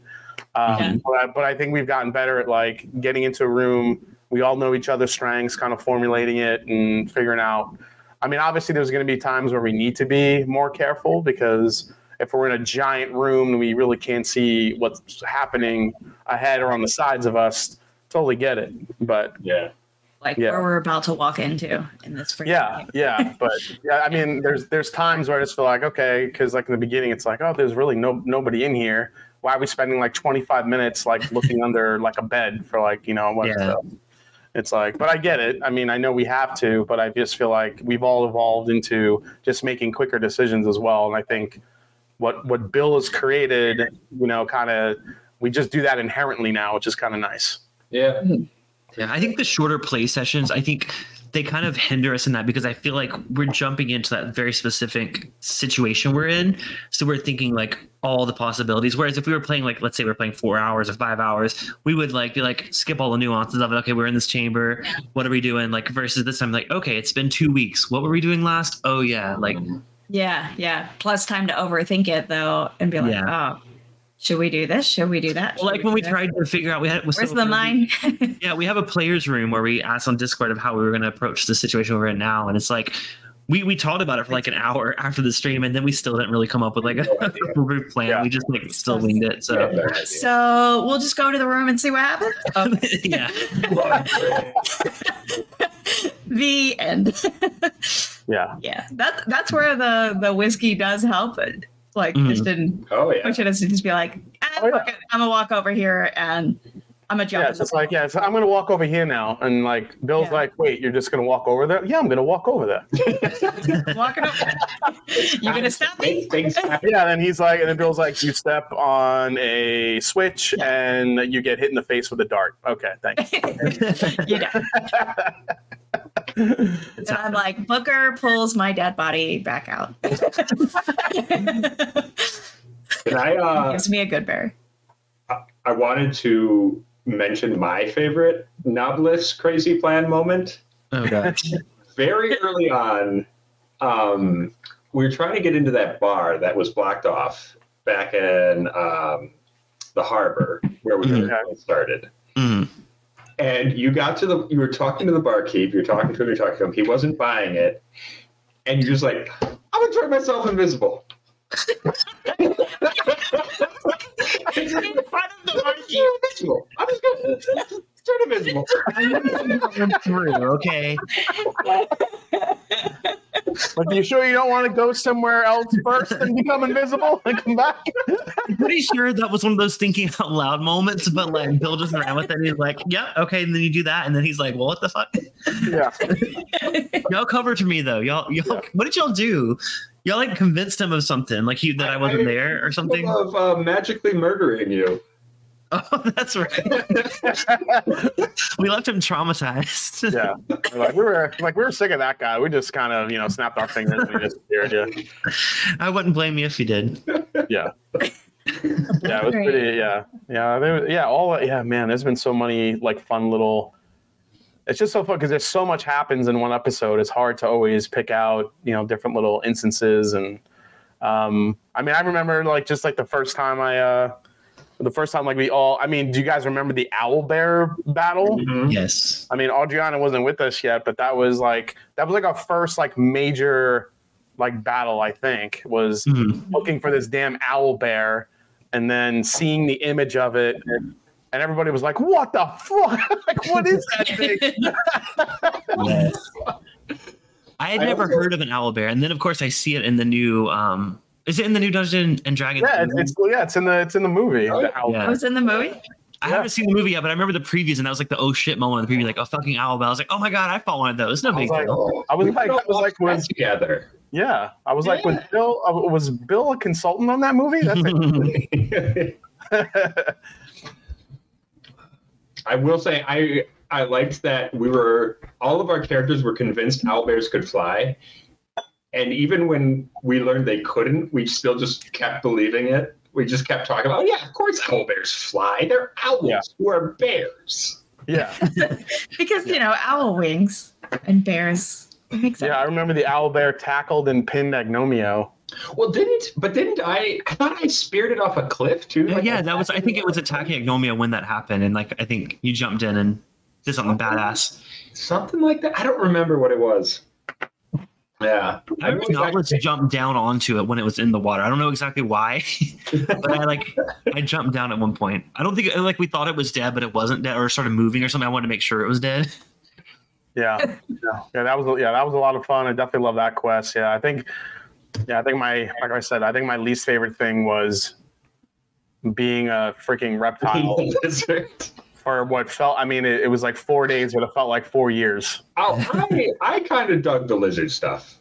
Um, Yeah. but, I, but I think we've gotten better at like getting into a room. We all know each other's strengths, kind of formulating it and figuring out. I mean, obviously, there's going to be times where we need to be more careful because if we're in a giant room and we really can't see what's happening ahead or on the sides of us, totally get it. But yeah. like Yeah. where we're about to walk into in this freaking yeah, game. yeah, but yeah, I mean, there's there's times where I just feel like okay, because like in the beginning, it's like oh, there's really no nobody in here. Why are we spending like 25 minutes like looking under like a bed for like you know what? Yeah. stuff? It's like, but I get it. I mean, I know we have to, but I just feel like we've all evolved into just making quicker decisions as well. And I think what what Bill has created, you know, kind of we just do that inherently now, which is kind of nice. Yeah. Hmm. Yeah, I think the shorter play sessions, I think they kind of hinder us in that because I feel like we're jumping into that very specific situation we're in. So we're thinking like all the possibilities. Whereas if we were playing like let's say we're playing four hours or five hours, we would like be like skip all the nuances of it. Okay, we're in this chamber. What are we doing? Like versus this time, like okay, it's been two weeks. What were we doing last? Oh yeah, like Yeah, yeah. Plus time to overthink it though and be like, Yeah. oh, should we do this? Should we do that? well, like Should when we do that? tried to figure out we had Where's the mine? Yeah, we have a players room where we asked on Discord of how we were going to approach the situation we're in now, and it's like we we talked about it for like an hour after the stream, and then we still didn't really come up with like a route plan. Yeah. We just like still winged it. So so we'll just go to the room and see what happens. Okay. yeah, the end. Yeah. yeah, that's that's where the the whiskey does help. It like Mhm. just didn't Oh yeah. push it as to just be like, ah, Oh, yeah. it, I'm gonna walk over here and I'm gonna jump. Yeah, in it's just like, yeah, so I'm gonna walk over here now. And like Bill's Yeah. like, wait, you're just gonna walk over there? Yeah, I'm gonna walk over there. walking over. You're gonna stop me? Things. Yeah, then he's like, and then Bill's like, you step on a switch Yeah. and you get hit in the face with a dart. Okay, thanks. you done. And I'm like, Booker pulls my dead body back out. And I uh, Gives me a good bear. I wanted to mention my favorite Nobilis crazy plan moment. oh god, Very early on, um, we were trying to get into that bar that was blocked off back in um, the harbor where we Mhm. started. Mm. And you got to the you were talking to the barkeep you're talking to him you're talking to him. He wasn't buying it. And you're just like i'm gonna turn myself invisible. In front of the invisible. i'm just gonna turn invisible. Through. Okay, Like, you sure you don't want to go somewhere else first and become invisible and come back? I'm pretty sure that was one of those thinking out loud moments. But like Bill just ran with it. And he's like, "Yeah, okay." And then you do that, and then he's like, "Well, what the fuck?" Yeah. Y'all covered for me though. Y'all, y'all, what did y'all do? Y'all like convinced him of something, like he that I, I- wasn't I- there or something. of uh, magically murdering you Oh, that's right. we left him traumatized. Yeah. Like we were like we were sick of that guy. We just kind of, you know, snapped our fingers and he disappeared. Yeah. I wouldn't blame you if you did. Yeah. Yeah, it was pretty yeah. Yeah, there, yeah, all yeah, man, there's been so many like fun little it's just so fun because there's so much happens in one episode. It's hard to always pick out, you know, different little instances and um I mean, I remember like just like the first time I uh the first time like we all I mean, do you guys remember the owl bear battle? Yes. I mean, Adriana wasn't with us yet, but that was like that was like our first like major like battle. I think was Mhm. looking for this damn owl bear, and then seeing the image of it, and everybody was like, "What the fuck? like, what is that thing?" Yes. I had I never also- heard of an owl bear, and then of course I see it in the new. um Is it in the new Dungeon and Dragons? yeah, it's, it's yeah, it's in the it's in the movie. Oh, the owl yeah. I was in the movie. I yeah. haven't seen the movie yet, but I remember the previews, and that was like the oh shit moment in the preview, like oh fucking owl bear. I was like, oh my god, I fought one of those. No I was big like, deal. I was like, all I was like, watched that was together yeah, I was like, was Bill uh, was Bill a consultant on that movie? That's it. I will say I I liked that we were all of our characters were convinced owlbears could fly, and even when we learned they couldn't, we still just kept believing it. We just kept talking about, yeah, of course owl bears fly. They're owls Yeah. who are bears. yeah, Because you know, owl wings and bears. It makes sense. yeah. I remember the owl bear tackled and pinned Anomio. Well, didn't but didn't I? I thought I speared it off a cliff too. Yeah, Like, yeah, that was. I think it was attacking Anomio when that happened, and like I think you jumped in and did something badass. something like that. I don't remember what it was. Yeah, I remember Nobilis jumped down onto it when it was in the water. I don't know exactly why, but I like I jumped down at one point. I don't think like we thought it was dead, but it wasn't dead, or it started moving or something. I wanted to make sure it was dead. Yeah, yeah, yeah. That was yeah, that was a lot of fun. I definitely love that quest. Yeah, I think, yeah, I think my like I said, I think my least favorite thing was being a freaking reptile Desert. for what felt. I mean, it, it was like four days, but it felt like four years. Oh, I I kind of dug the lizard stuff.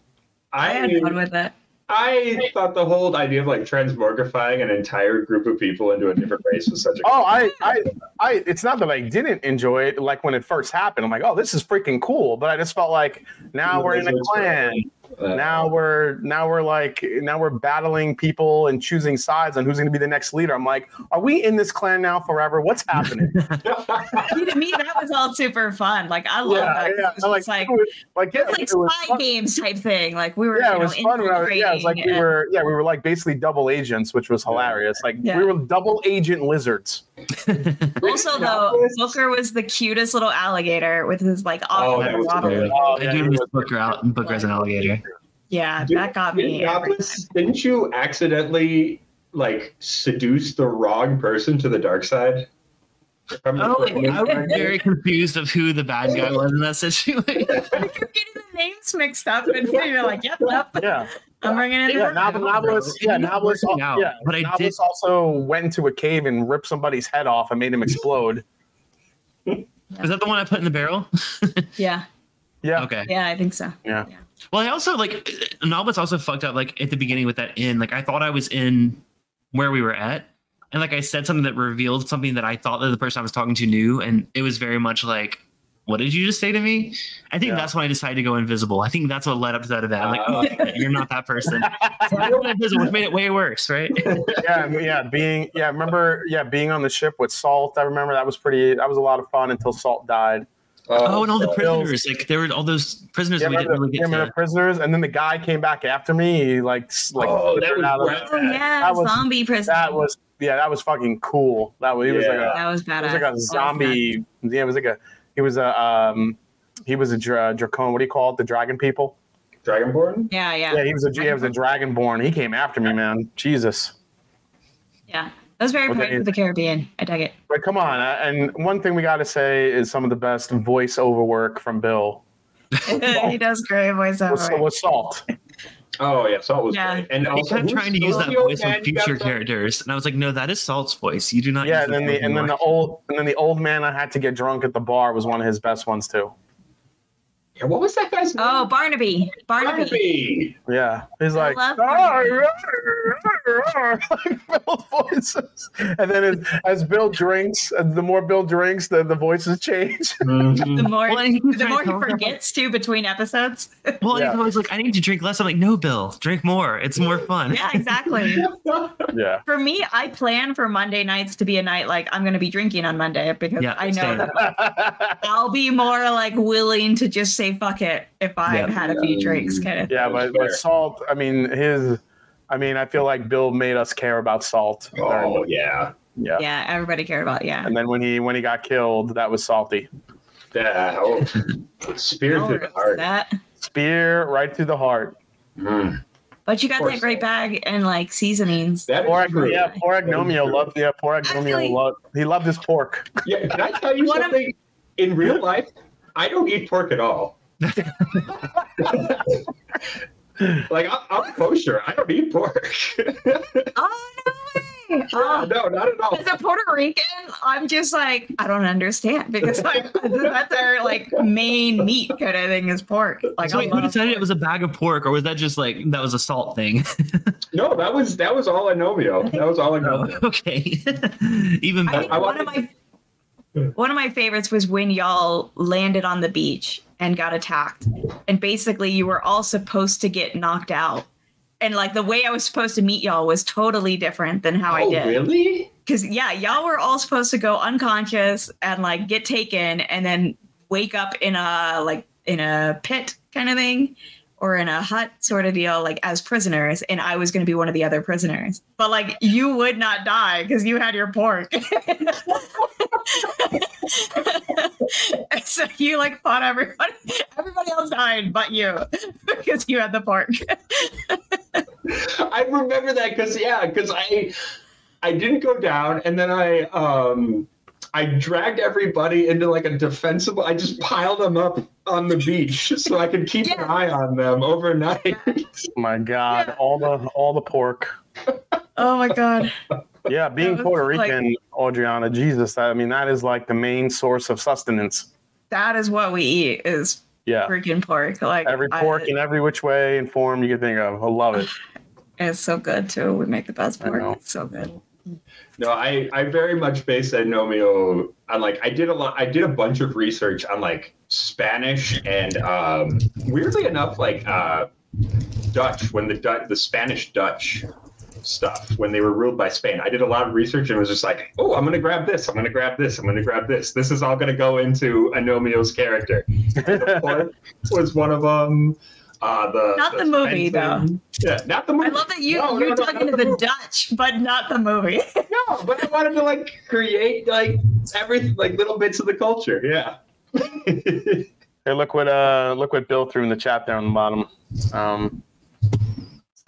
I I had fun with it. I thought the whole idea of like transmogrifying an entire group of people into a different race was such a Oh, I, I, I. It's not that I didn't enjoy it. Like when it first happened, I'm like, oh, this is freaking cool. But I just felt like now we're in a clan. Uh, Now we're now we're like now we're battling people and choosing sides on who's going to be the next leader. I'm like, are we in this clan now forever? What's happening? to me, that was all super fun. Like I love that. yeah. It was I'm like it was- like, yeah, it was like it was spy fun. games type thing. Like we were, yeah, you it know, was fun. When I was, yeah, it was like we were, yeah, we were like basically double agents, which was hilarious. Like Yeah. we were double agent lizards. And- Also, though, Booker was the cutest little alligator with his like Oh, aqua that was waddle. great. I yeah, do he miss Booker out and Booker as an alligator. Yeah, Did- that got me. every didn't you accidentally like seduce the wrong person to the dark side? If I'm Oh, remembering Oh, I was very confused of who the bad guy was in that situation. You're getting the names mixed up, and you're like, "Yep, yep, Yeah, I'm bringing it yeah. in." Nob- Nobilis, yeah, ended up Nobilis, working out, yeah. but I did- also went into a cave and ripped somebody's head off and made him explode. Is that the one I put in the barrel? Yeah, Yeah, Okay. yeah, I think so. Yeah. Well, I also like Nobilis also fucked up like at the beginning with that inn. Like I thought I was in where we were at. And like I said something that revealed something that I thought that the person I was talking to knew. And it was very much like, what did you just say to me? I think Yeah. that's when I decided to go invisible. I think that's what led up to that event. I'm like, Oh. oh, you're not that person. So I went invisible, which made it way worse, right? yeah, yeah. Being, yeah. Remember, yeah, being on the ship with Salt. I remember that was pretty. That was a lot of fun until Salt died. Oh, and all the so- prisoners. Like there were all those prisoners Yeah, we didn't remember, really get remember to. the prisoners, and then the guy came back after me. He like, like Oh, that was out of- Oh yeah, That was- zombie prison. that was yeah, that was fucking cool. That was he was like Yeah. a that was He badass. was like a zombie. Yeah, it was like a. He was a. Um, he was a dra- dracon. What do you call it? The dragon people. Dragonborn? Yeah, yeah, Yeah, he was a. He was a dragonborn. He came after me, man. Jesus. yeah. That was very Well, Pirates of the Caribbean. I dug it. But come on, uh, and one thing we got to say is some of the best voiceover work from Bill he does great was, voiceover. was Salt. Oh yeah, Salt was Yeah. great. And I also, kept trying to use that voice man on future characters, and I was like, "No, that is Salt's voice. You do not." Yeah, use and then the and then the old and then the old man I had to get drunk at the bar was one of his best ones too. Yeah, what was that guy's name? Oh, Barnaby. Barnaby. Barnaby. Yeah, he's like, love like Bill's voices, and then as, as Bill drinks, the more Bill drinks, the, the voices change. Mhm. The more, Well, he the more he forgets to between episodes. Well, Yeah. he's always like, I need to drink less. I'm like, no, Bill, drink more. It's more fun. yeah, exactly. yeah, For me, I plan for Monday nights to be a night like I'm going to be drinking on Monday because Yeah, I know same. that I'll be more like willing to just say fuck it if I've Yeah. had a few drinks, kind of. yeah, but but Salt. I mean, his. I mean, I feel like Bill made us care about Salt. Oh yeah. yeah. Yeah, everybody cared about. Yeah. And then when he when he got killed, that was salty. Yeah. Oh. Spear I'll the heart. that. Spear right through the heart. Mm. But you got that course. great bag and like seasonings. That Poor, is true. yeah, poor Anomio loved. Yeah, poor Anomio Actually- loved. He loved his pork. Yeah, can I tell you One of- something? In real life, I don't eat pork at all. like I, I'm kosher. I don't eat pork. Oh no way! Yeah, Oh, no, not at all. as a Puerto Rican, I'm just like I don't understand because like that's our like main meat kind of thing is pork. Like So I wait, who love decided it was a bag of pork, or was that just like that was a salt thing? No, that was that was all Anomio. That was all oh, Anomio. okay, even better. think I one of my one of my favorites was when y'all landed on the beach and got attacked, and basically you were all supposed to get knocked out, and like the way I was supposed to meet y'all was totally different than how I Oh, did. really? Because yeah, y'all were all supposed to go unconscious and like get taken, and then wake up in a like in a pit kind of thing. Or in a hut sort of deal, like as prisoners, and I was going to be one of the other prisoners. But like, you would not die because you had your pork. So you like fought everybody. Everybody else died, but you, because you had the pork. I remember that because yeah, because I I didn't go down, and then I um I dragged everybody into like a defensible. I just piled them up on the beach so I could keep an eye on them overnight. Oh my God, Yeah. all the all the pork. Oh my god! Yeah, being was Puerto like- Rican, Adriana, Jesus, that, I mean, that is like the main source of sustenance. That is what we eat is Yeah, freaking pork. Like every I- pork in every which way and form you can think of. I love it. it. is so good too. We make the best pork. It's so good. No, I, I very much base Anomio on like I did a lot I did a bunch of research on like Spanish and um, weirdly enough like uh, Dutch when the Dutch the Spanish Dutch stuff when they were ruled by Spain. I did a lot of research and was just like, oh, I'm gonna grab this, I'm gonna grab this, I'm gonna grab this. This is all gonna go into Anomio's character. Was one of them. Uh, the Not the movie, Spencer- Yeah, not the movie. I love that you No, no, you're no, talking not to the movie. Dutch, but not the movie. No, but I wanted to like create like every like little bits of the culture. Yeah. Hey, look what uh look what Bill threw in the chat there on the bottom. Um,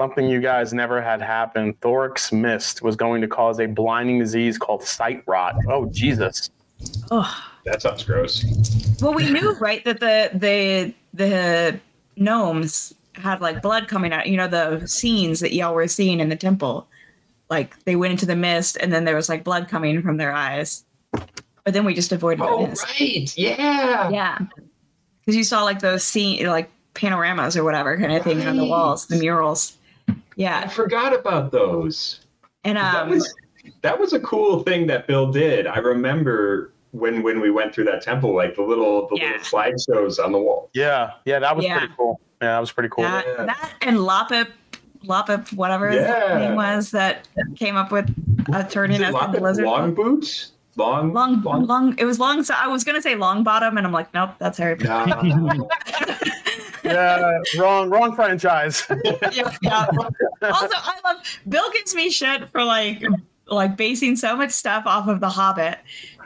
something you guys never had happen. Thorax mist was going to cause a blinding disease called sight rot. Oh Jesus! oh, that sounds gross. well, we knew right that the the the gnomes had like blood coming out. You know the scenes that y'all were seeing in the temple, like they went into the mist and then there was like blood coming from their eyes. But then we just avoided the Oh mist. right, yeah. Yeah, because you saw like those scene like panoramas or whatever kind of thing on the walls, the murals. Yeah. I forgot about those. and that um, was that was a cool thing that Bill did. I remember when when we went through that temple, like the little the Yeah. little slideshows on the wall. Yeah, yeah, that was Yeah. pretty cool. Yeah, that was pretty cool. that, Yeah. that and Lopip, Lopip, whatever his Yeah. name was, that came up with a turning Is it as long, a long boots? Long long, long, It was long. So I was gonna say long bottom, and I'm like, nope, that's Harry. Potter. No. Yeah, wrong, wrong franchise. yeah, yeah. Also, I love Bill gives me shit for like like basing so much stuff off of The Hobbit,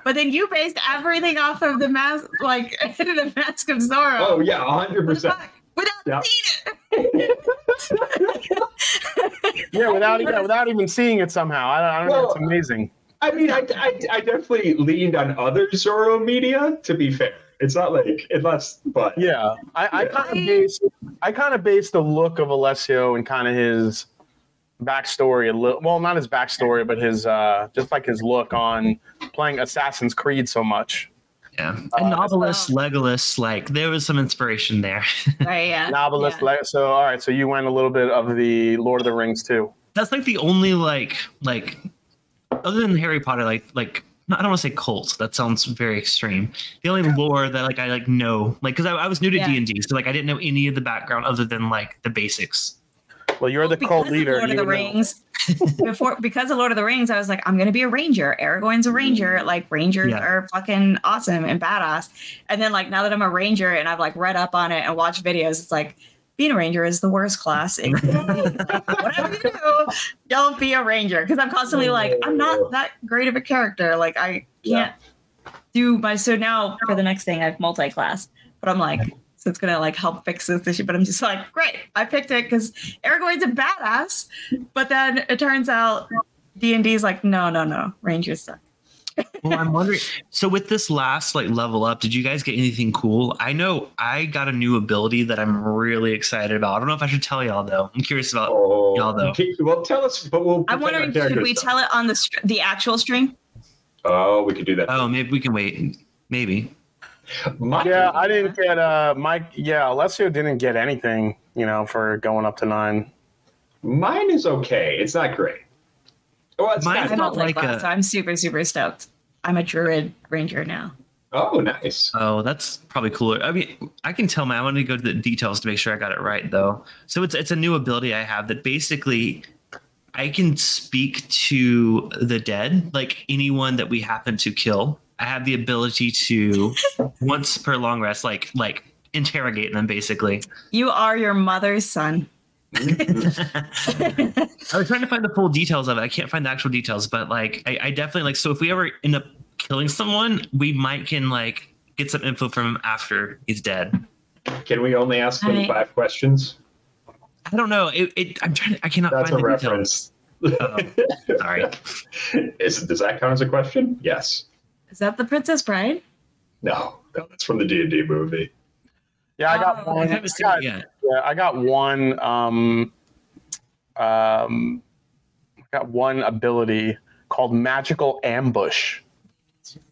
but then you based everything off of the mask, like the Mask of Zorro. oh yeah, hundred percent. Without Yep. seeing it. yeah, without yeah, without even seeing it somehow. I, I don't know. It's amazing. I mean, I, I, I definitely leaned on other Zorro media. To be fair, it's not like unless, but Yeah, I, I kind of based I kind of based the look of Alessio and kind of his backstory a little. Well, not his backstory, but his uh, just like his look on playing Assassin's Creed so much. Yeah. Uh, And Nobilis Legolas, like there was some inspiration there. Right? Yeah. Nobilis. Yeah. le- So all right, so you went a little bit of the Lord of the Rings too. That's like the only like like other than Harry Potter, like like I don't want to say cult. That sounds very extreme. The only lore that like I like know, like because I, I was new to D and D, so like I didn't know any of the background other than like the basics. Well, you're the Because cult of leader. Lord of the. Rings. Before because of Lord of the Rings, I was like, I'm gonna be a ranger. Aragorn's a ranger. Mm. Like rangers Yeah. are fucking awesome and badass. And then like now that I'm a ranger and I've like read up on it and watched videos, it's like being a ranger is the worst class. It can be. Like, whatever you do, don't be a ranger. Because I'm constantly oh, like, I'm not that great of a character. Like I can't do my so now for the next thing I have multi-class. But I'm like, so it's gonna like help fix this issue. But I'm just like, great, I picked it because Aragorn's a badass. But then it turns out D and D is like, no, no, no, Rangers suck. Well, I'm wondering. So with this last like level up, did you guys get anything cool? I know I got a new ability that I'm really excited about. I don't know if I should tell y'all though. I'm curious about. oh, Y'all, though. okay, well, tell us. But we'll. I'm wondering, should we don't. tell it on the the actual stream? Oh, we could do that. Oh, maybe we can wait. Maybe. My- Yeah, I didn't get uh Mike. Yeah, Alessio didn't get anything. You know, for going up to nine. Mine is okay. It's not great. Well, it's Mine- not. I don't not like like that, a- so I'm super super stoked. I'm a druid ranger now. Oh, nice. Oh, that's probably cooler. I mean, I can tell my. I want to go to the details to make sure I got it right though. So it's it's a new ability I have that basically I can speak to the dead, like anyone that we happen to kill. I have the ability to once per long rest, like like interrogate them basically. You are your mother's son. I was trying to find the full details of it. I can't find the actual details, but like I, I definitely like. So if we ever end up killing someone, we might can like get some info from him after he's dead. Can we only ask him I- five questions? I don't know. It, it I'm trying. To, I cannot That's a find the details. reference. Oh, sorry. Is, does that count as a question? Yes. Is that the Princess Bride? No. No, that's from the D and D movie. Yeah, I got Oh, I one. I haven't seen got, it yet. yeah, I got one. Um, um, I got one ability called Magical Ambush.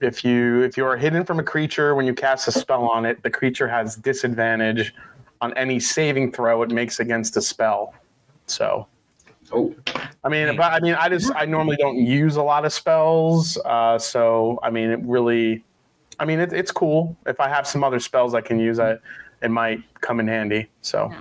If you if you are hidden from a creature when you cast a spell on it, the creature has disadvantage on any saving throw it makes against a spell. So Oh, I mean, but I mean, I just I normally don't use a lot of spells, uh, so I mean, it really, I mean, it, it's cool if I have some other spells I can use. I it might come in handy. So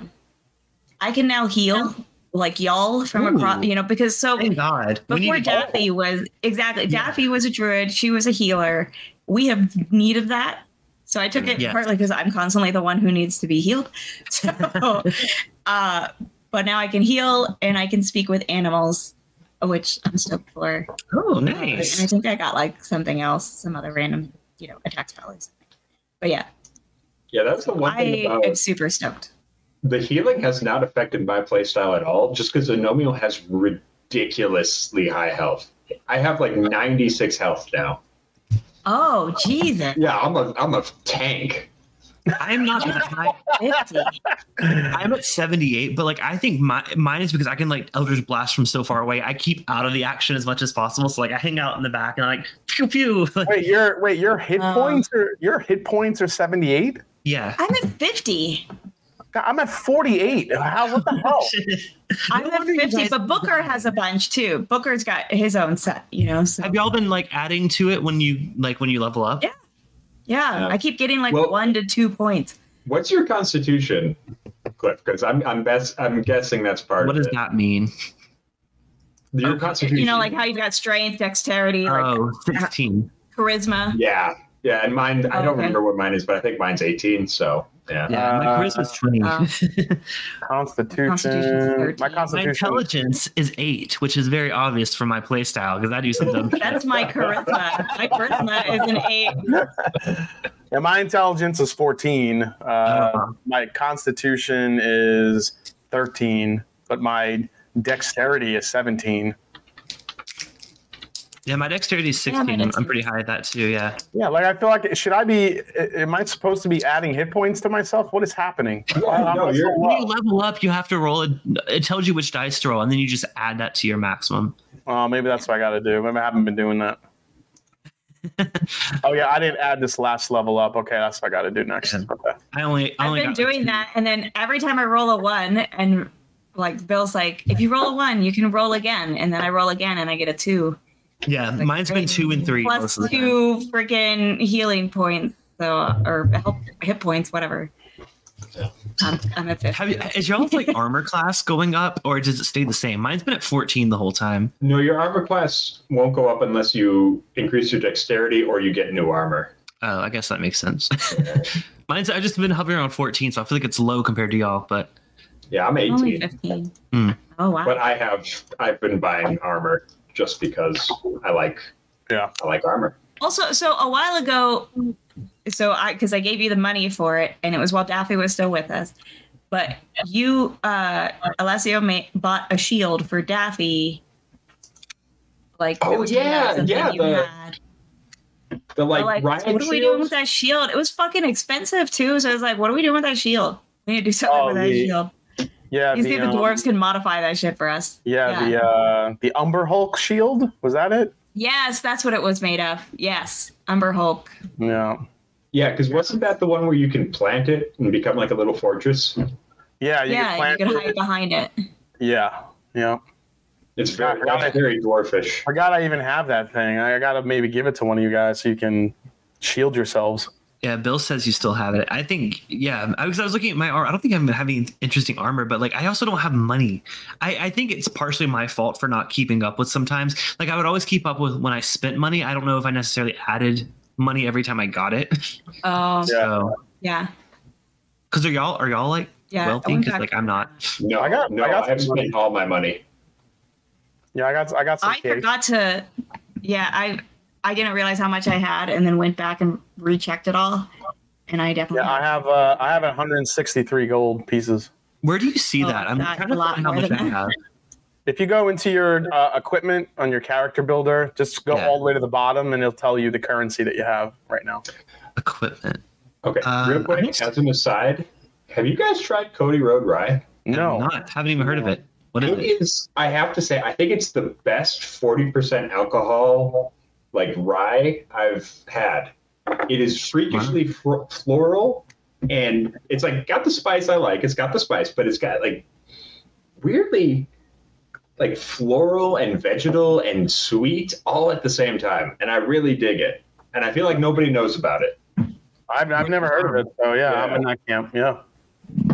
I can now heal like y'all from across, you know, because so Thank God. Before need Daffy was exactly Yeah. Daffy was a druid, she was a healer. We have need of that. So I took it Yes. partly because I'm constantly the one who needs to be healed. So uh but now I can heal and I can speak with animals, which I'm stoked for. Oh, uh, nice. And I think I got like something else, some other random, you know, attack spell or something. But yeah, yeah, that's the one I thing am about super stoked. the healing has not affected my playstyle at all. Just because Anomio has ridiculously high health. I have like 96 health now. Oh Jesus. Yeah, I'm a I'm a tank. I'm not that high. 50. I'm at 78, but like I think my, mine is because I can like Eldritch Blast from so far away. I keep out of the action as much as possible. So like I hang out in the back and I'm like pew pew. Like, wait, your wait, your hit Uh. points are your hit points are seventy eight. yeah. I'm at 50. I'm at forty eight. How what the hell? I'm No at 50, guys- but Booker has a bunch too. Booker's got his own set, you know. So Have y'all been like adding to it when you like when you level up? Yeah. Yeah, Yeah. I keep getting like Well- one to two points. What's your constitution, Cliff? Because I'm I'm best I'm guessing that's part of What does it. that mean? Your Okay. constitution. You know, like how you've got strength, dexterity, like Oh, 16. charisma. Yeah, yeah, and mine. I don't Okay. remember what mine is, but I think mine's 18. So yeah. Yeah, my Uh, charisma's 20. uh, Constitution. Constitution's My 13. my constitution. intelligence is 8, which is very obvious for my playstyle because I do some dumb. That's my charisma. My charisma is an eight. Yeah, my intelligence is 14. Uh, Uh, my constitution is 13, but my dexterity is 17. Yeah, my dexterity is 16. I'm- I'm pretty high at that too, yeah. Yeah, like I feel like should I be? Am I supposed to be adding hit points to myself? What is happening? Why- no, um, you're- so uh, When you level up, you have to roll it. It tells you which dice to roll, and then you just add that to your maximum. Oh, maybe that's what I got to do. Maybe I haven't been doing that. oh yeah, I didn't add this last level up. Okay, that's what I got to do next. Yeah. Okay. I only, I I've been doing that, and then every time I roll a one, and like Bill's like, if you roll a one, you can roll again, and then I roll again, and I get a two. Yeah, Like, mine's been two and three plus most of the time. two freaking healing points, so or help, hit points, whatever. I'm, I'm at 50. Have you, is y'all's like armor class going up, or does it stay the same? Mine's been at 14 the whole time. No, your armor class won't go up unless you increase your dexterity or you get new armor. Oh, I guess that makes sense. Mine's I've just been hovering around 14, so I feel like it's low compared to y'all. But Yeah, I'm eighteen. Only 18, 15. Hmm. Oh wow. but I have I've been buying armor just because I like Yeah. I like armor. Also, so a while ago, so I because I gave you the money for it, and it was while Daffy was still with us. But you, uh, Alessio, ma- bought a shield for Daffy. Like, Oh, yeah, yeah, the- had. The like, Like, Ryan what are we doing with that shield? It was fucking expensive too. So I was like, what are we doing with that shield? We need to do something Oh, with that the- shield. Yeah. You see, the um, dwarves can modify that shit for us. Yeah, the uh, the Umber Hulk shield was that it? Yes, that's what it was made of. Yes, Umber Hulk. Yeah. Yeah, because wasn't that the one where you can plant it and become like a little fortress? Yeah. You yeah, can you plant can it. hide behind it. Yeah. Yeah. It's very Yeah, that's very dwarfish. I forgot I even have that thing. I gotta maybe give it to one of you guys so you can shield yourselves. Yeah, Bill says you still have it. I think, yeah, I was, I was looking at my armor. I don't think I'm having interesting armor, but like I also don't have money. I, I think it's partially my fault for not keeping up with sometimes. Like I would always keep up with when I spent money. I don't know if I necessarily added money every time I got it. Oh, Yeah. So, yeah. because are y'all are y'all like Yeah, wealthy? Because like I'm not. No, I got- no, I got I've money. spent all my money. Yeah, I got I got some I cake. forgot to. Yeah, I I didn't realize how much I had, and then went back and rechecked it all, and I definitely. Yeah, I have uh, I have 163 gold pieces. Where do you see Oh, that? I'm that's trying a to lot how much I have. If you go into your uh, equipment on your character builder, just go Yeah. all the way to the bottom, and it'll tell you the currency that you have right now. Equipment. Okay, Uh, real I quick, think- as an aside, have you guys tried Cody Road Rye? No, not. Haven't even heard of it. What is It it? is. I have to say, I think it's the best forty percent alcohol like rye I've had. It is freakishly fr- floral, and it's like got the spice I like. It's got the spice, but it's got like weirdly, like floral and vegetal and sweet all at the same time, and I really dig it. And I feel like nobody knows about it. I've, I've never heard of it, so yeah, Yeah. I'm in that camp. Yeah.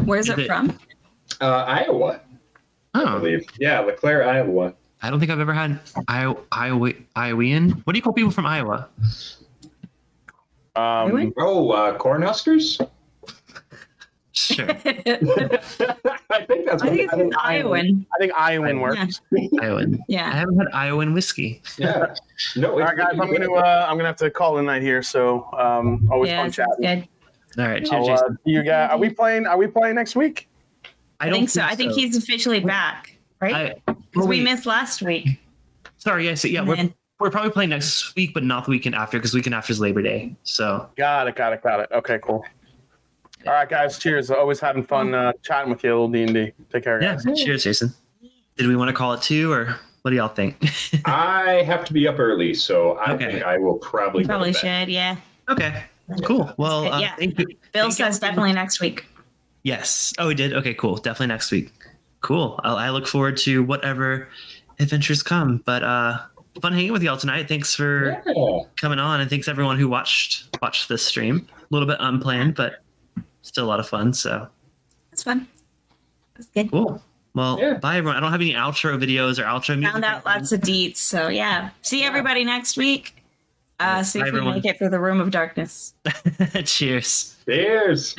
Where's Is it it- from? Uh, Iowa, I Oh, believe. Yeah, LeClaire, Iowa. I don't think I've ever had Iowa, Iowa, Iowean. What do you call people from Iowa? Um, Really? Oh, uh, Cornhuskers. Sure, I think that's I what think it's I think Iowan. I think Iowan works. Iowan. Yeah. I haven't had Iowan whiskey. Yeah. No, All right, guys, I'm gonna uh, I'm gonna have to call the night here. So um, always Yeah, fun sounds chatting. good. All right, cheers, I'll, uh, you got? Are we playing? Are we playing next week? I, don't think so. I think he's officially back, right? I, Because we missed last week. Sorry, yeah, so yeah, we're, then- we're probably playing next week, but not the weekend after, because weekend after is Labor Day. So Got it. Got it. Got it. Okay, cool. All right, guys. Cheers. Always having fun uh, chatting with you, little D and D. Take care, yeah, guys. cheers, Jason. Did we want to call it two, or what do y'all think? I have to be up early, so I Okay. think I will probably. We go to probably should, yeah. okay, cool. Well, uh, Yeah. thank you. Bill Thank you. says definitely next week. Yes. Oh, we did. Okay, cool. Definitely next week. Cool. I'll, I look forward to whatever adventures come. But uh, fun hanging with y'all tonight. Thanks for Yeah. coming on, and thanks everyone who watched watched this stream. A little bit unplanned, but still a lot of fun. So That's fun. That's good. cool. Well, Yeah. bye everyone. I don't have any outro videos or outro music. Found out lots of deets. So yeah. See everybody next week. Uh, see Bye, if we everyone. make it through the room of darkness. Cheers. Cheers.